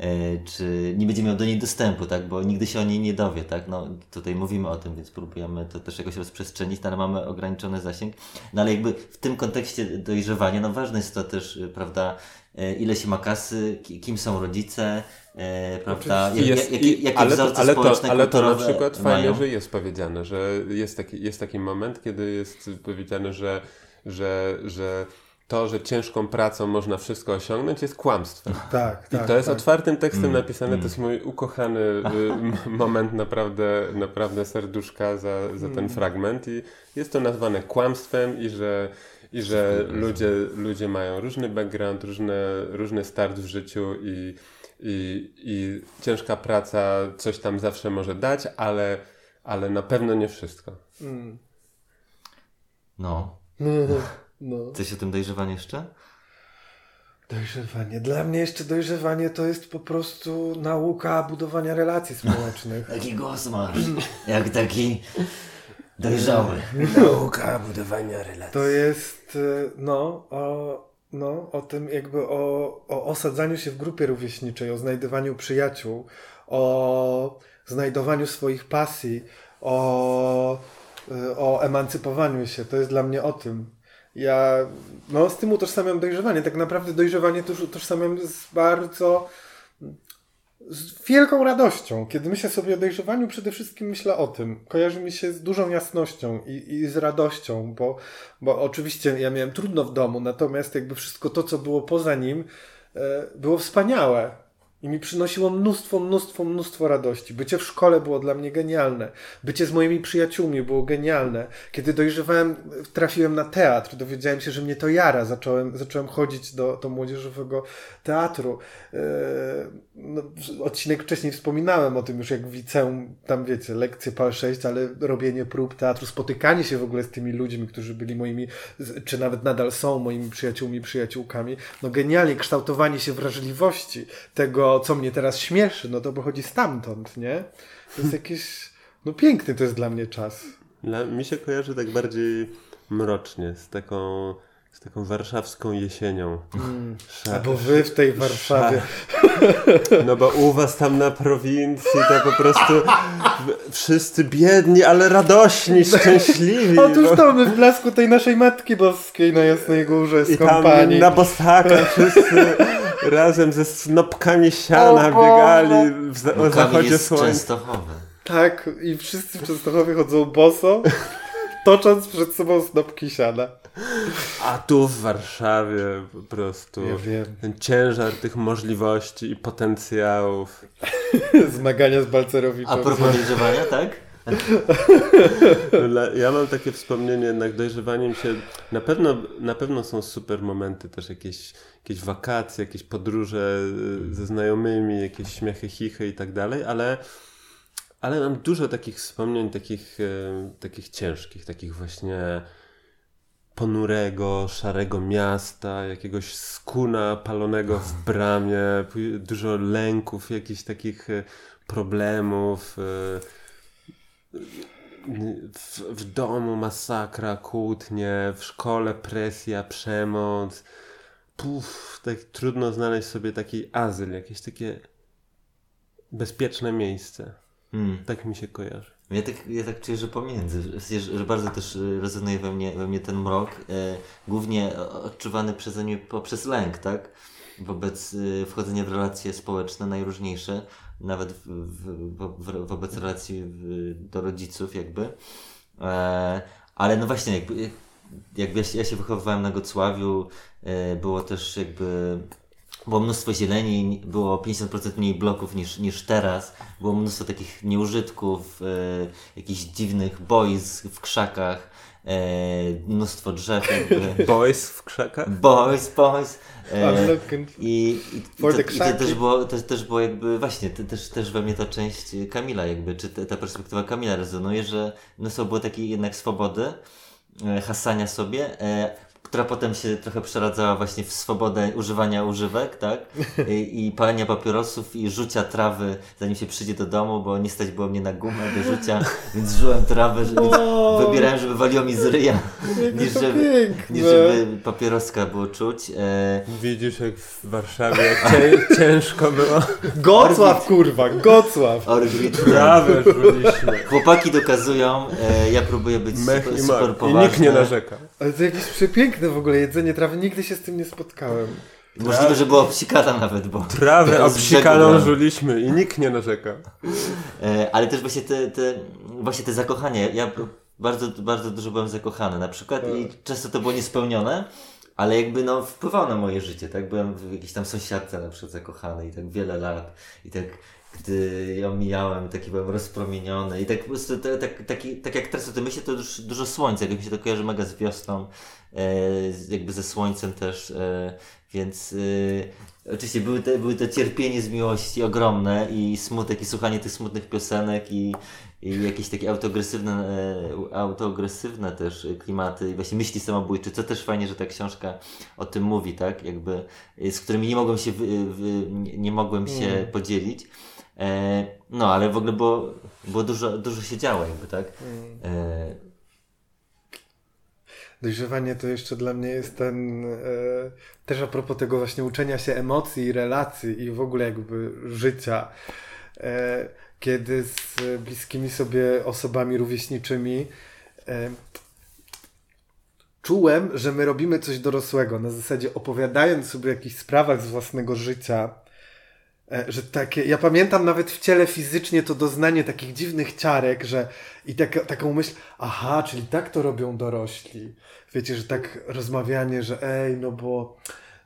Speaker 2: Yy, czy nie będzie miał do niej dostępu, tak? Bo nigdy się o niej nie dowie, tak? No, tutaj mówimy o tym, więc próbujemy to też jakoś rozprzestrzenić, no, ale mamy ograniczony zasięg. No ale jakby w tym kontekście dojrzewania, no ważne jest to też, prawda, E, ile się ma kasy, kim są rodzice, e, prawda? Jak,
Speaker 3: jest, jak, jak, jakie ale, to, ale, to, ale to na przykład mają? fajnie, że jest powiedziane, że jest taki, jest taki moment, kiedy jest powiedziane, że, że, że to, że ciężką pracą można wszystko osiągnąć, jest kłamstwem.
Speaker 1: Tak,
Speaker 3: I
Speaker 1: tak.
Speaker 3: to jest
Speaker 1: tak.
Speaker 3: otwartym tekstem
Speaker 2: Mm,
Speaker 3: napisane, to jest mój ukochany y, moment naprawdę, naprawdę serduszka za, za ten fragment i jest to nazwane kłamstwem i że, i że ludzie, ludzie mają różny background, różne, różny start w życiu i, i, i ciężka praca coś tam zawsze może dać, ale, ale na pewno nie wszystko.
Speaker 1: Mm.
Speaker 2: No.
Speaker 1: No.
Speaker 2: Coś o tym dojrzewaniu jeszcze?
Speaker 1: Dojrzewanie. Dla mnie jeszcze dojrzewanie to jest po prostu nauka budowania relacji społecznych.
Speaker 2: Taki głos masz. Jak taki dojrzały.
Speaker 3: Nauka budowania relacji.
Speaker 1: To jest e, no o, no, o tym jakby o, o osadzaniu się w grupie rówieśniczej, o znajdowaniu przyjaciół, o znajdowaniu swoich pasji, o, e, o emancypowaniu się. To jest dla mnie o tym. Ja no, z tym utożsamiam dojrzewanie. Tak naprawdę dojrzewanie też utożsamiam z bardzo z wielką radością. Kiedy myślę sobie o dojrzewaniu, przede wszystkim myślę o tym. Kojarzy mi się z dużą jasnością i, i z radością, bo, bo oczywiście ja miałem trudno w domu, natomiast jakby wszystko to, co było poza nim, e, było wspaniałe. I mi przynosiło mnóstwo, mnóstwo, mnóstwo radości. Bycie w szkole było dla mnie genialne. Bycie z moimi przyjaciółmi było genialne. Kiedy dojrzewałem, trafiłem na teatr, dowiedziałem się, że mnie to jara. Zacząłem, zacząłem chodzić do, do młodzieżowego teatru. Eee, no, odcinek wcześniej wspominałem o tym już, jak w liceum, tam wiecie, lekcje PAL 6, ale robienie prób teatru, spotykanie się w ogóle z tymi ludźmi, którzy byli moimi, czy nawet nadal są moimi przyjaciółmi, przyjaciółkami. No genialnie kształtowanie się wrażliwości tego, co mnie teraz śmieszy, no to pochodzi stamtąd, nie? To jest jakieś, no piękny to jest dla mnie czas.
Speaker 3: Dla, mi się kojarzy tak bardziej mrocznie, z taką, z taką warszawską jesienią. Szar-
Speaker 1: Albo wy w tej Warszawie.
Speaker 3: No bo u was tam na prowincji to po prostu wszyscy biedni, ale radośni, szczęśliwi.
Speaker 1: Otóż
Speaker 3: bo-
Speaker 1: to my w blasku tej naszej Matki Boskiej na Jasnej Górze z
Speaker 3: I
Speaker 1: kompanii.
Speaker 3: na bosakach wszyscy razem ze snopkami siana biegali w za- o zachodzie
Speaker 2: jest
Speaker 3: słońca.
Speaker 2: Częstochowy.
Speaker 1: Tak, i wszyscy w Częstochowie chodzą boso, tocząc przed sobą snopki siana.
Speaker 3: A tu w Warszawie po prostu
Speaker 1: Ja wiem.
Speaker 3: ten ciężar tych możliwości i potencjałów.
Speaker 1: Zmagania z Balcerowiczem.
Speaker 2: A propos tak?
Speaker 3: Dla- Ja mam takie wspomnienie, jednak dojrzewaniem się, na pewno, na pewno są super momenty, też jakieś, jakieś wakacje, jakieś podróże y, ze znajomymi, jakieś śmiechy, chichy i tak dalej, ale, ale mam dużo takich wspomnień, takich, e, takich ciężkich, takich właśnie ponurego, szarego miasta, jakiegoś skuna palonego w bramie, dużo lęków, jakichś takich e, problemów. E, w, w domu masakra, kłótnie, w szkole presja, przemoc. Puf, tak trudno znaleźć sobie taki azyl, jakieś takie bezpieczne miejsce.
Speaker 2: Hmm.
Speaker 3: Tak mi się kojarzy.
Speaker 2: Ja tak, ja tak czuję, że pomiędzy, że że bardzo też rezonuje we mnie, we mnie ten mrok, e, głównie odczuwany przeze mnie poprzez lęk, tak? Wobec y, wchodzenia w relacje społeczne najróżniejsze, nawet w, w, w, wobec relacji do rodziców jakby. E, ale no właśnie, jakby, jakby ja się, ja się wychowywałem na Gocławiu, e, było też jakby było mnóstwo zieleni, było 50% mniej bloków niż, niż teraz, było mnóstwo takich nieużytków, e, jakichś dziwnych boisk w krzakach, e, mnóstwo drzew, jakby.
Speaker 3: Boys w krzakach?
Speaker 2: boys, boys. E,
Speaker 1: looking
Speaker 2: i, i, to, i też było, to też było jakby właśnie, to, też, też we mnie ta część Kamila jakby, czy te, ta perspektywa Kamila rezonuje, że mnóstwo było takiej jednak swobody, e, hasania sobie, e, która potem się trochę przeradzała właśnie w swobodę używania używek, tak? I, i palenia papierosów i rzucia trawy, zanim się przyjdzie do domu, bo nie stać było mnie na gumę do rzucia, więc żyłem trawę, że, więc
Speaker 1: O!
Speaker 2: wybierałem, żeby waliło mi z ryja, niż żeby, niż żeby papieroska było czuć. E,
Speaker 3: Widzisz jak w Warszawie cię, ciężko było.
Speaker 1: Gocław, kurwa, Gocław.
Speaker 2: Orbit.
Speaker 3: Trawę żuliśmy.
Speaker 2: Chłopaki dokazują, e, ja próbuję być
Speaker 3: Mech
Speaker 2: super,
Speaker 3: i
Speaker 2: super
Speaker 3: mak. I
Speaker 2: poważny.
Speaker 3: nikt nie narzeka.
Speaker 1: Ale to jakieś przepiękne w ogóle jedzenie trawy. Nigdy się z tym nie spotkałem.
Speaker 2: Możliwe, że była obsikana nawet, bo...
Speaker 3: Trawę obsikaną
Speaker 2: brałem.
Speaker 3: żuliśmy i nikt nie narzeka.
Speaker 2: E, ale też właśnie te, te, właśnie te zakochania. Ja bardzo, bardzo dużo byłem zakochany na przykład i często to było niespełnione. ale jakby no wpływał na moje życie, tak? Byłem w jakiejś tam sąsiadce na przykład zakochany i tak wiele lat i tak gdy ją mijałem, taki byłem rozpromieniony i tak po prostu tak, tak, taki, tak jak teraz o tym myślę, to już dużo słońca, jakby mi się to kojarzy mega z wiosną, e, jakby ze słońcem też, e, więc e, oczywiście były te, były te cierpienie z miłości ogromne i smutek i słuchanie tych smutnych piosenek i, i jakieś takie autoagresywne, autoagresywne też klimaty i właśnie myśli samobójcze, co też fajnie, że ta książka o tym mówi, tak, jakby, z którymi nie mogłem się, wy, wy, nie mogłem się mm. podzielić. E, no, ale w ogóle było, było dużo, dużo się działo jakby, tak? Mm. E...
Speaker 1: Dojrzewanie to jeszcze dla mnie jest ten, e, też a propos tego właśnie uczenia się emocji i relacji i w ogóle jakby życia. E, kiedy z bliskimi sobie osobami rówieśniczymi e, czułem, że my robimy coś dorosłego, na zasadzie opowiadając sobie o jakichś sprawach z własnego życia, że takie, ja pamiętam nawet w ciele fizycznie to doznanie takich dziwnych ciarek, że i tak, taką myśl, aha, czyli tak to robią dorośli. Wiecie, że tak rozmawianie, że ej, no bo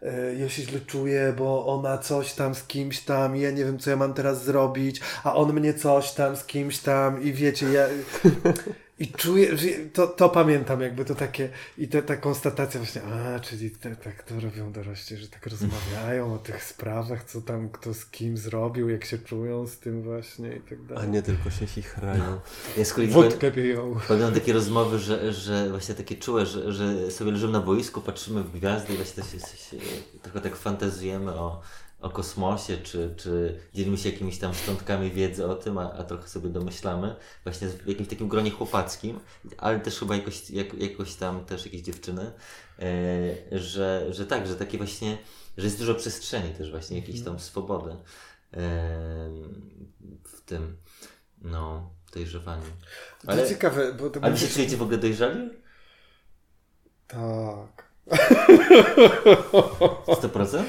Speaker 1: e, ja się źle czuję, bo ona coś tam z kimś tam i ja nie wiem, co ja mam teraz zrobić, a on mnie coś tam z kimś tam i wiecie, ja... I czuję, to, to pamiętam jakby to takie, i te, ta konstatacja właśnie, a, czyli te, tak to robią dorośli, że tak rozmawiają o tych sprawach, co tam kto z kim zrobił, jak się czują z tym właśnie i tak dalej.
Speaker 3: A nie tylko się chichrają. No.
Speaker 2: Ja z kolei
Speaker 1: Wódkę piją.
Speaker 2: Pamiętam takie rozmowy, że, że właśnie takie czułe, że, że sobie leżymy na boisku, patrzymy w gwiazdy i właśnie się, się, trochę tak fantazjujemy o o kosmosie, czy, czy dzielimy się jakimiś tam szczątkami wiedzy o tym, a, a trochę sobie domyślamy, właśnie w jakimś takim gronie chłopackim, ale też chyba jakoś, jak, jakoś tam też jakieś dziewczyny, e, że, że tak, że takie właśnie, że jest dużo przestrzeni też właśnie, jakiejś tam mhm. swobody e, w tym, no, dojrzewaniu.
Speaker 1: Ale, to ciekawe, bo to
Speaker 2: Ale się czujecie w ogóle dojrzali?
Speaker 1: Tak.
Speaker 2: 100%?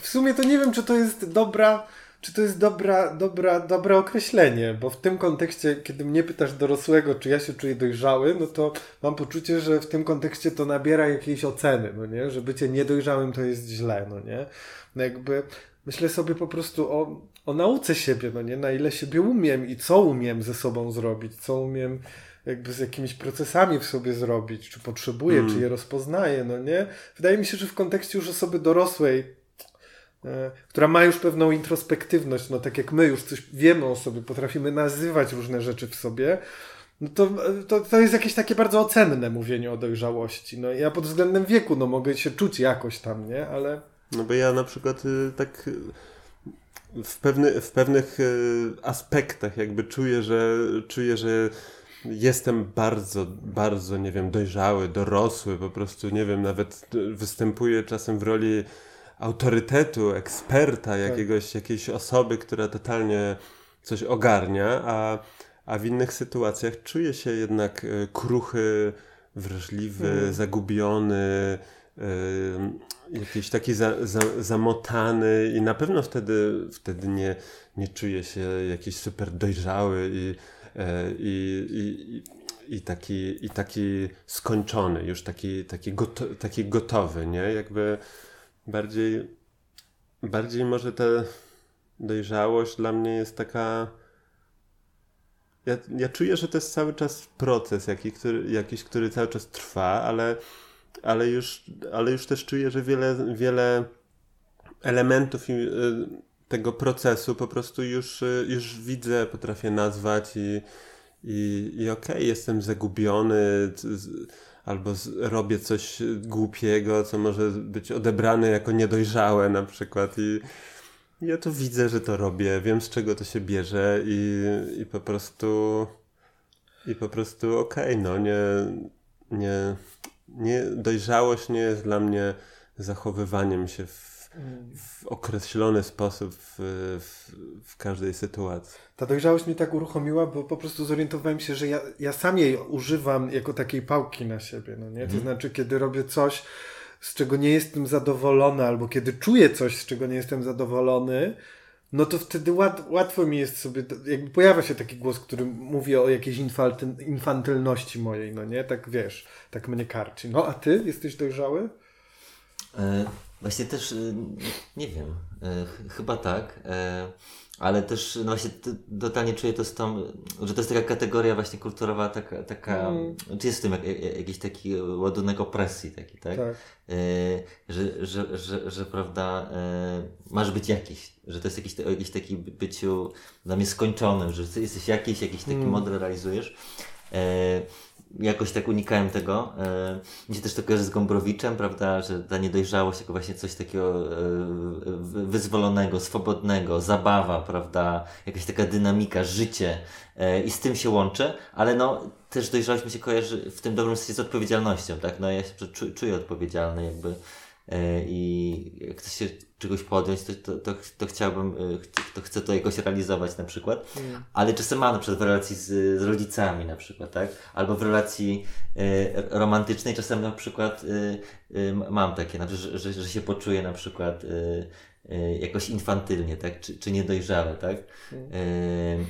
Speaker 1: W sumie to nie wiem, czy to jest dobra, czy to jest dobra, dobra, dobre określenie, bo w tym kontekście, kiedy mnie pytasz dorosłego, czy ja się czuję dojrzały, no to mam poczucie, że w tym kontekście to nabiera jakiejś oceny, no nie? Że bycie niedojrzałym to jest źle, no nie? No jakby myślę sobie po prostu o, o nauce siebie, no nie? Na ile siebie umiem i co umiem ze sobą zrobić, co umiem jakby z jakimiś procesami w sobie zrobić, czy potrzebuję, mm. czy je rozpoznaję, no nie? Wydaje mi się, że w kontekście już osoby dorosłej, e, która ma już pewną introspektywność, no tak jak my już coś wiemy o sobie, potrafimy nazywać różne rzeczy w sobie, no to, to, to jest jakieś takie bardzo ocenne mówienie o dojrzałości. No ja pod względem wieku, no mogę się czuć jakoś tam, nie? Ale...
Speaker 3: No bo ja na przykład y, tak w, pewny, w pewnych y, aspektach jakby czuję, że czuję, że jestem bardzo, bardzo, nie wiem, dojrzały, dorosły, po prostu, nie wiem, nawet występuję czasem w roli autorytetu, eksperta, tak. jakiegoś, jakiejś osoby, która totalnie coś ogarnia, a, a w innych sytuacjach czuję się jednak e, kruchy, wrażliwy, mm. zagubiony, y, jakiś taki za, za, zamotany i na pewno wtedy, wtedy nie, nie czuję się jakiś super dojrzały i i, i, i, taki, i taki skończony, już taki, taki, goto, taki gotowy, nie? Jakby bardziej, bardziej może ta dojrzałość dla mnie jest taka. Ja, ja czuję, że to jest cały czas proces jaki, który, jakiś, który cały czas trwa, ale, ale, już, ale już też czuję, że wiele, wiele elementów i, y, tego procesu po prostu już, y, już widzę, potrafię nazwać i, i, i okej, okay, jestem zagubiony albo robię coś głupiego, co może być odebrane jako niedojrzałe na przykład i ja to widzę, że to robię, wiem z czego to się bierze i, i po prostu i po prostu okej, okay, no nie, nie, nie, dojrzałość nie jest dla mnie zachowywaniem się w w określony sposób w, w, w, każdej sytuacji.
Speaker 1: Ta dojrzałość mnie tak uruchomiła, bo po prostu zorientowałem się, że ja, ja sam jej używam jako takiej pałki na siebie, no nie? To mhm. znaczy, kiedy robię coś, z czego nie jestem zadowolony, albo kiedy czuję coś, z czego nie jestem zadowolony, no to wtedy łat, łatwo mi jest sobie, jakby pojawia się taki głos, który mówi o jakiejś infanty, infantylności mojej, no nie? Tak wiesz, tak mnie karci. No a ty jesteś dojrzały?
Speaker 2: E, właśnie też, e, nie wiem, e, chyba tak. E, ale też no właśnie totalnie czuję to z tą, że to jest taka kategoria właśnie kulturowa, taka, taka mm. czy jest w tym jak, jak, jakiś taki ładunek opresji taki, tak? tak. Że, że, że, że, prawda, masz być jakiś, że to jest jakiś, jakiś taki byciu dla mnie skończonym, że jesteś jakiś, jakiś taki mm. model realizujesz. Jakoś tak unikałem tego. E, mi się też to kojarzy z Gombrowiczem, prawda, że ta niedojrzałość jako właśnie coś takiego e, wyzwolonego, swobodnego, zabawa, prawda, jakaś taka dynamika, życie e, i z tym się łączę, ale no też dojrzałość mi się kojarzy w tym dobrym sensie z odpowiedzialnością, tak, no ja się czuję odpowiedzialny jakby i jak chcę się czegoś podjąć, to, to, to, to chciałbym, to chcę to jakoś realizować na przykład, mm. ale czasem mam na przykład w relacji z, z rodzicami na przykład, tak, albo w relacji y, romantycznej czasem na przykład y, y, mam takie, znaczy, że, że, że się poczuję na przykład jakoś infantylnie, tak, czy, czy niedojrzałe, tak. Mm.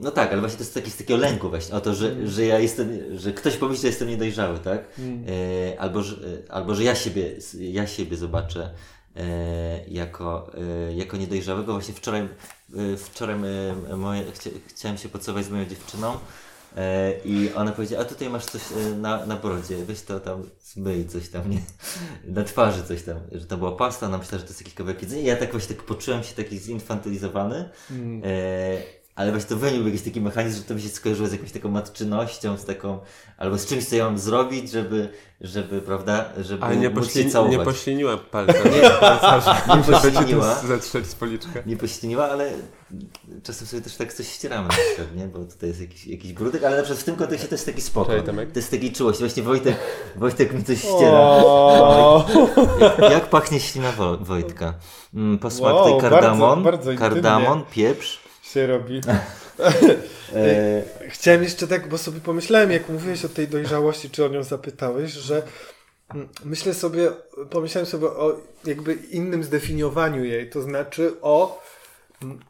Speaker 2: No tak, ale właśnie to jest taki, z takiego lęku właśnie o to, że, mm. że ja jestem, że ktoś pomyśli, że jestem niedojrzały, tak? Mm. E, albo, że, albo, że ja siebie, ja siebie zobaczę E, jako, e, jako niedojrzałego. Właśnie wczoraj, e, wczoraj moje, chcia, chciałem się pocałować z moją dziewczyną i ona powiedziała, a tutaj masz coś na, na brodzie, weź to tam zmyj coś tam, nie? Na twarzy coś tam, że to była pasta, ona myślała, że to jest jakiś kawałek jedzenia. I ja tak właśnie tak poczułem się taki zinfantylizowany. Mm. Ale właśnie to wyniósł jakiś taki mechanizm, że to mi się skojarzyło z jakąś taką matczynością, z taką, albo z czymś, co ja mam zrobić, żeby, żeby, prawda, żeby
Speaker 3: Ale nie,
Speaker 2: móc się całować.
Speaker 3: nie pośliniła palca. Nie, nie pośliniła. Zatrzeć z policzka.
Speaker 2: Nie pośliniła, ale czasem sobie też tak coś ścieramy na przykład, nie? Bo tutaj jest jakiś, jakiś brudek, ale na przykład w tym kontekście to jest taki. Cześć, to jest taki czułość. Właśnie Wojtek, Wojtek mi coś ściera. jak, jak pachnie ślina Wojtka? Mm, posmak wow, tutaj kardamon, bardzo, bardzo kardamon, pieprz.
Speaker 1: Się robi. E, chciałem jeszcze tak, bo sobie pomyślałem, jak mówiłeś o tej dojrzałości, czy o nią zapytałeś, że mm, myślę sobie, pomyślałem sobie o jakby innym zdefiniowaniu jej, to znaczy o mm,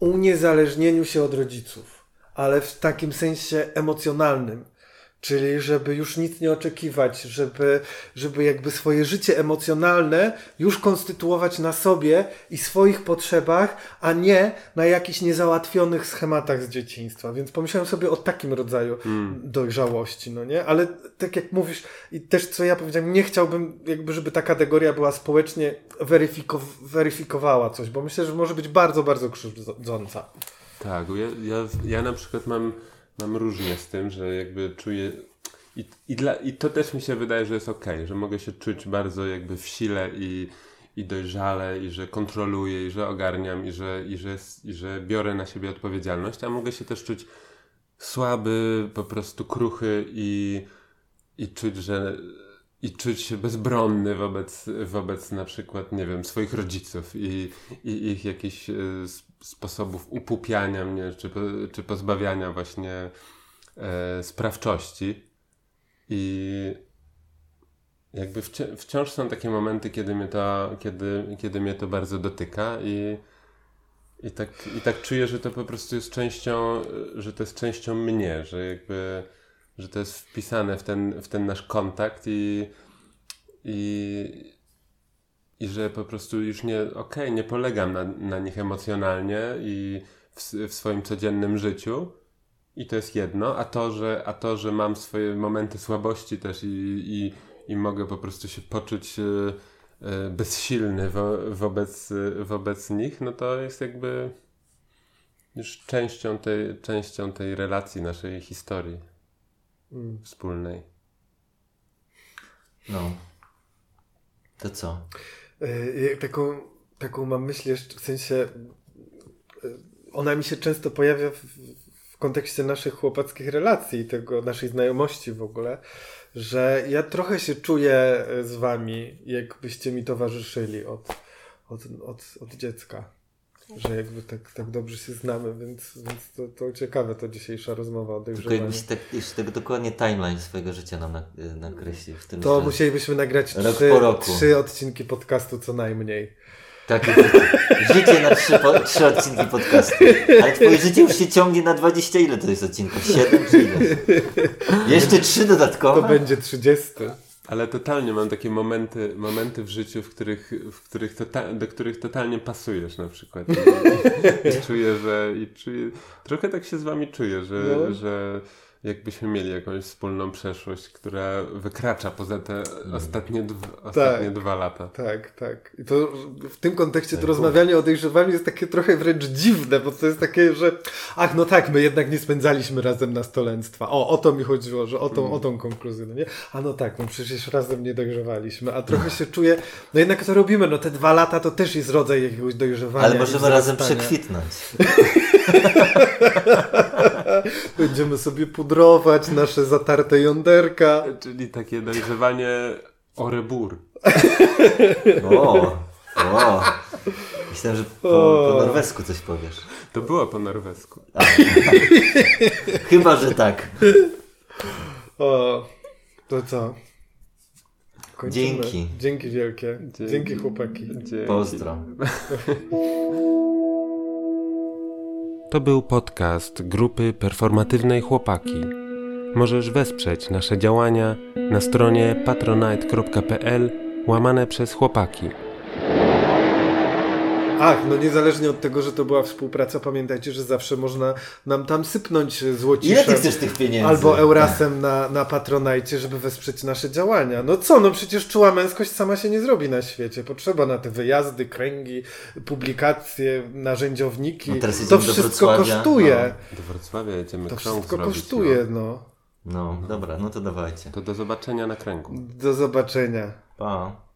Speaker 1: uniezależnieniu się od rodziców, ale w takim sensie emocjonalnym. Czyli żeby już nic nie oczekiwać, żeby, żeby jakby swoje życie emocjonalne już konstytuować na sobie i swoich potrzebach, a nie na jakichś niezałatwionych schematach z dzieciństwa. Więc pomyślałem sobie o takim rodzaju hmm. dojrzałości, no nie? Ale tak jak mówisz, i też co ja powiedziałem, nie chciałbym jakby, żeby ta kategoria była społecznie weryfikow weryfikowała coś, bo myślę, że może być bardzo, bardzo krzywdząca.
Speaker 3: Tak, ja, ja, ja na przykład mam mam różnie z tym, że jakby czuję. I, i, dla, I to też mi się wydaje, że jest ok, że mogę się czuć bardzo jakby w sile i, i dojrzale, i że kontroluję, i że ogarniam, i że, i, że, i że biorę na siebie odpowiedzialność, a mogę się też czuć słaby, po prostu kruchy i, i czuć, że i czuć się bezbronny wobec, wobec na przykład, nie wiem, swoich rodziców i, i ich jakichś y, sposobów upupiania mnie, czy, czy pozbawiania właśnie e, sprawczości. I jakby wci wciąż są takie momenty, kiedy mnie to, kiedy, kiedy mnie to bardzo dotyka i, i, tak, i tak czuję, że to po prostu jest częścią, że to jest częścią mnie, że jakby, że to jest wpisane w ten, w ten nasz kontakt i, i, i że po prostu już nie, okej, okay, nie polegam na, na nich emocjonalnie i w, w, swoim codziennym życiu. I to jest jedno, a to, że, a to, że mam swoje momenty słabości też i, i, i mogę po prostu się poczuć e, e, bezsilny wo, wobec, wobec nich, no to jest jakby już częścią tej, częścią tej relacji, naszej historii. Wspólnej.
Speaker 2: No. To co?
Speaker 1: E, taką, taką mam myśl jeszcze, w sensie e, ona mi się często pojawia w, w kontekście naszych chłopackich relacji, tego naszej znajomości w ogóle, że ja trochę się czuję z wami, jakbyście mi towarzyszyli od, od, od, od dziecka. Że jakby tak, tak dobrze się znamy, więc, więc to, to ciekawe to dzisiejsza rozmowa o
Speaker 2: dojrzewaniu. Tylko jakbyś tak, jeszcze tego dokładnie timeline swojego życia nam nakreślił. W tym,
Speaker 1: to musielibyśmy nagrać trzy, trzy odcinki podcastu co najmniej.
Speaker 2: Takie życie, na trzy, po, trzy odcinki podcastu. Ale twoje życie już się ciągnie na 20 ile to jest odcinków? 7 czy ile? Jeszcze trzy
Speaker 1: To
Speaker 2: dodatkowe?
Speaker 1: będzie 30.
Speaker 3: Ale totalnie mam takie momenty, momenty w życiu, w których, w których tota- do których totalnie pasujesz na przykład. I, i czuję, że i czuję, trochę tak się z wami czuję, że,
Speaker 1: No.
Speaker 3: że jakbyśmy mieli jakąś wspólną przeszłość, która wykracza poza te ostatnie, dw- ostatnie dwa lata.
Speaker 1: Tak, tak. I to w tym kontekście to rozmawianie o dojrzewaniu jest takie trochę wręcz dziwne, bo to jest takie, że ach, no tak, my jednak nie spędzaliśmy razem nastolenstwa. O, o to mi chodziło, że o tą, o tą konkluzję, no nie? A no tak, no przecież razem nie dojrzewaliśmy, a trochę się czuję, no jednak to robimy, no te dwa lata to też jest rodzaj jakiegoś dojrzewania.
Speaker 2: Ale możemy razem przekwitnąć.
Speaker 1: Będziemy sobie pudrować nasze zatarte jąderka.
Speaker 3: Czyli takie dojrzewanie orebur.
Speaker 2: O, o. Myślałem, że po, po norwesku coś powiesz.
Speaker 3: To było po norwesku.
Speaker 2: Chyba, że tak.
Speaker 1: O, to co? Kończymy.
Speaker 2: Dzięki.
Speaker 1: Dzięki wielkie.
Speaker 3: Dzięki.
Speaker 1: Dzięki chłopaki.
Speaker 3: Dzięki.
Speaker 2: Pozdro.
Speaker 3: To był podcast grupy performatywnej Chłopaki. Możesz wesprzeć nasze działania na stronie patronite.pl łamane przez chłopaki.
Speaker 1: Ach, no niezależnie od tego, że to była współpraca, pamiętajcie, że zawsze można nam tam sypnąć
Speaker 2: Ile
Speaker 1: złociszem.
Speaker 2: ty chcesz tych pieniędzy?
Speaker 1: Albo Eurasem na, na Patronajcie, żeby wesprzeć nasze działania. No co, no przecież czuła męskość sama się nie zrobi na świecie. Potrzeba na te wyjazdy, kręgi, publikacje, narzędziowniki.
Speaker 2: No teraz
Speaker 1: to wszystko
Speaker 2: Wrocławia,
Speaker 1: kosztuje.
Speaker 3: Do Wrocławia jedziemy
Speaker 1: To wszystko
Speaker 3: zrobić,
Speaker 1: kosztuje, no.
Speaker 2: No, dobra, no to dawajcie.
Speaker 3: No. To do zobaczenia na kręgu.
Speaker 1: Do zobaczenia.
Speaker 2: Pa.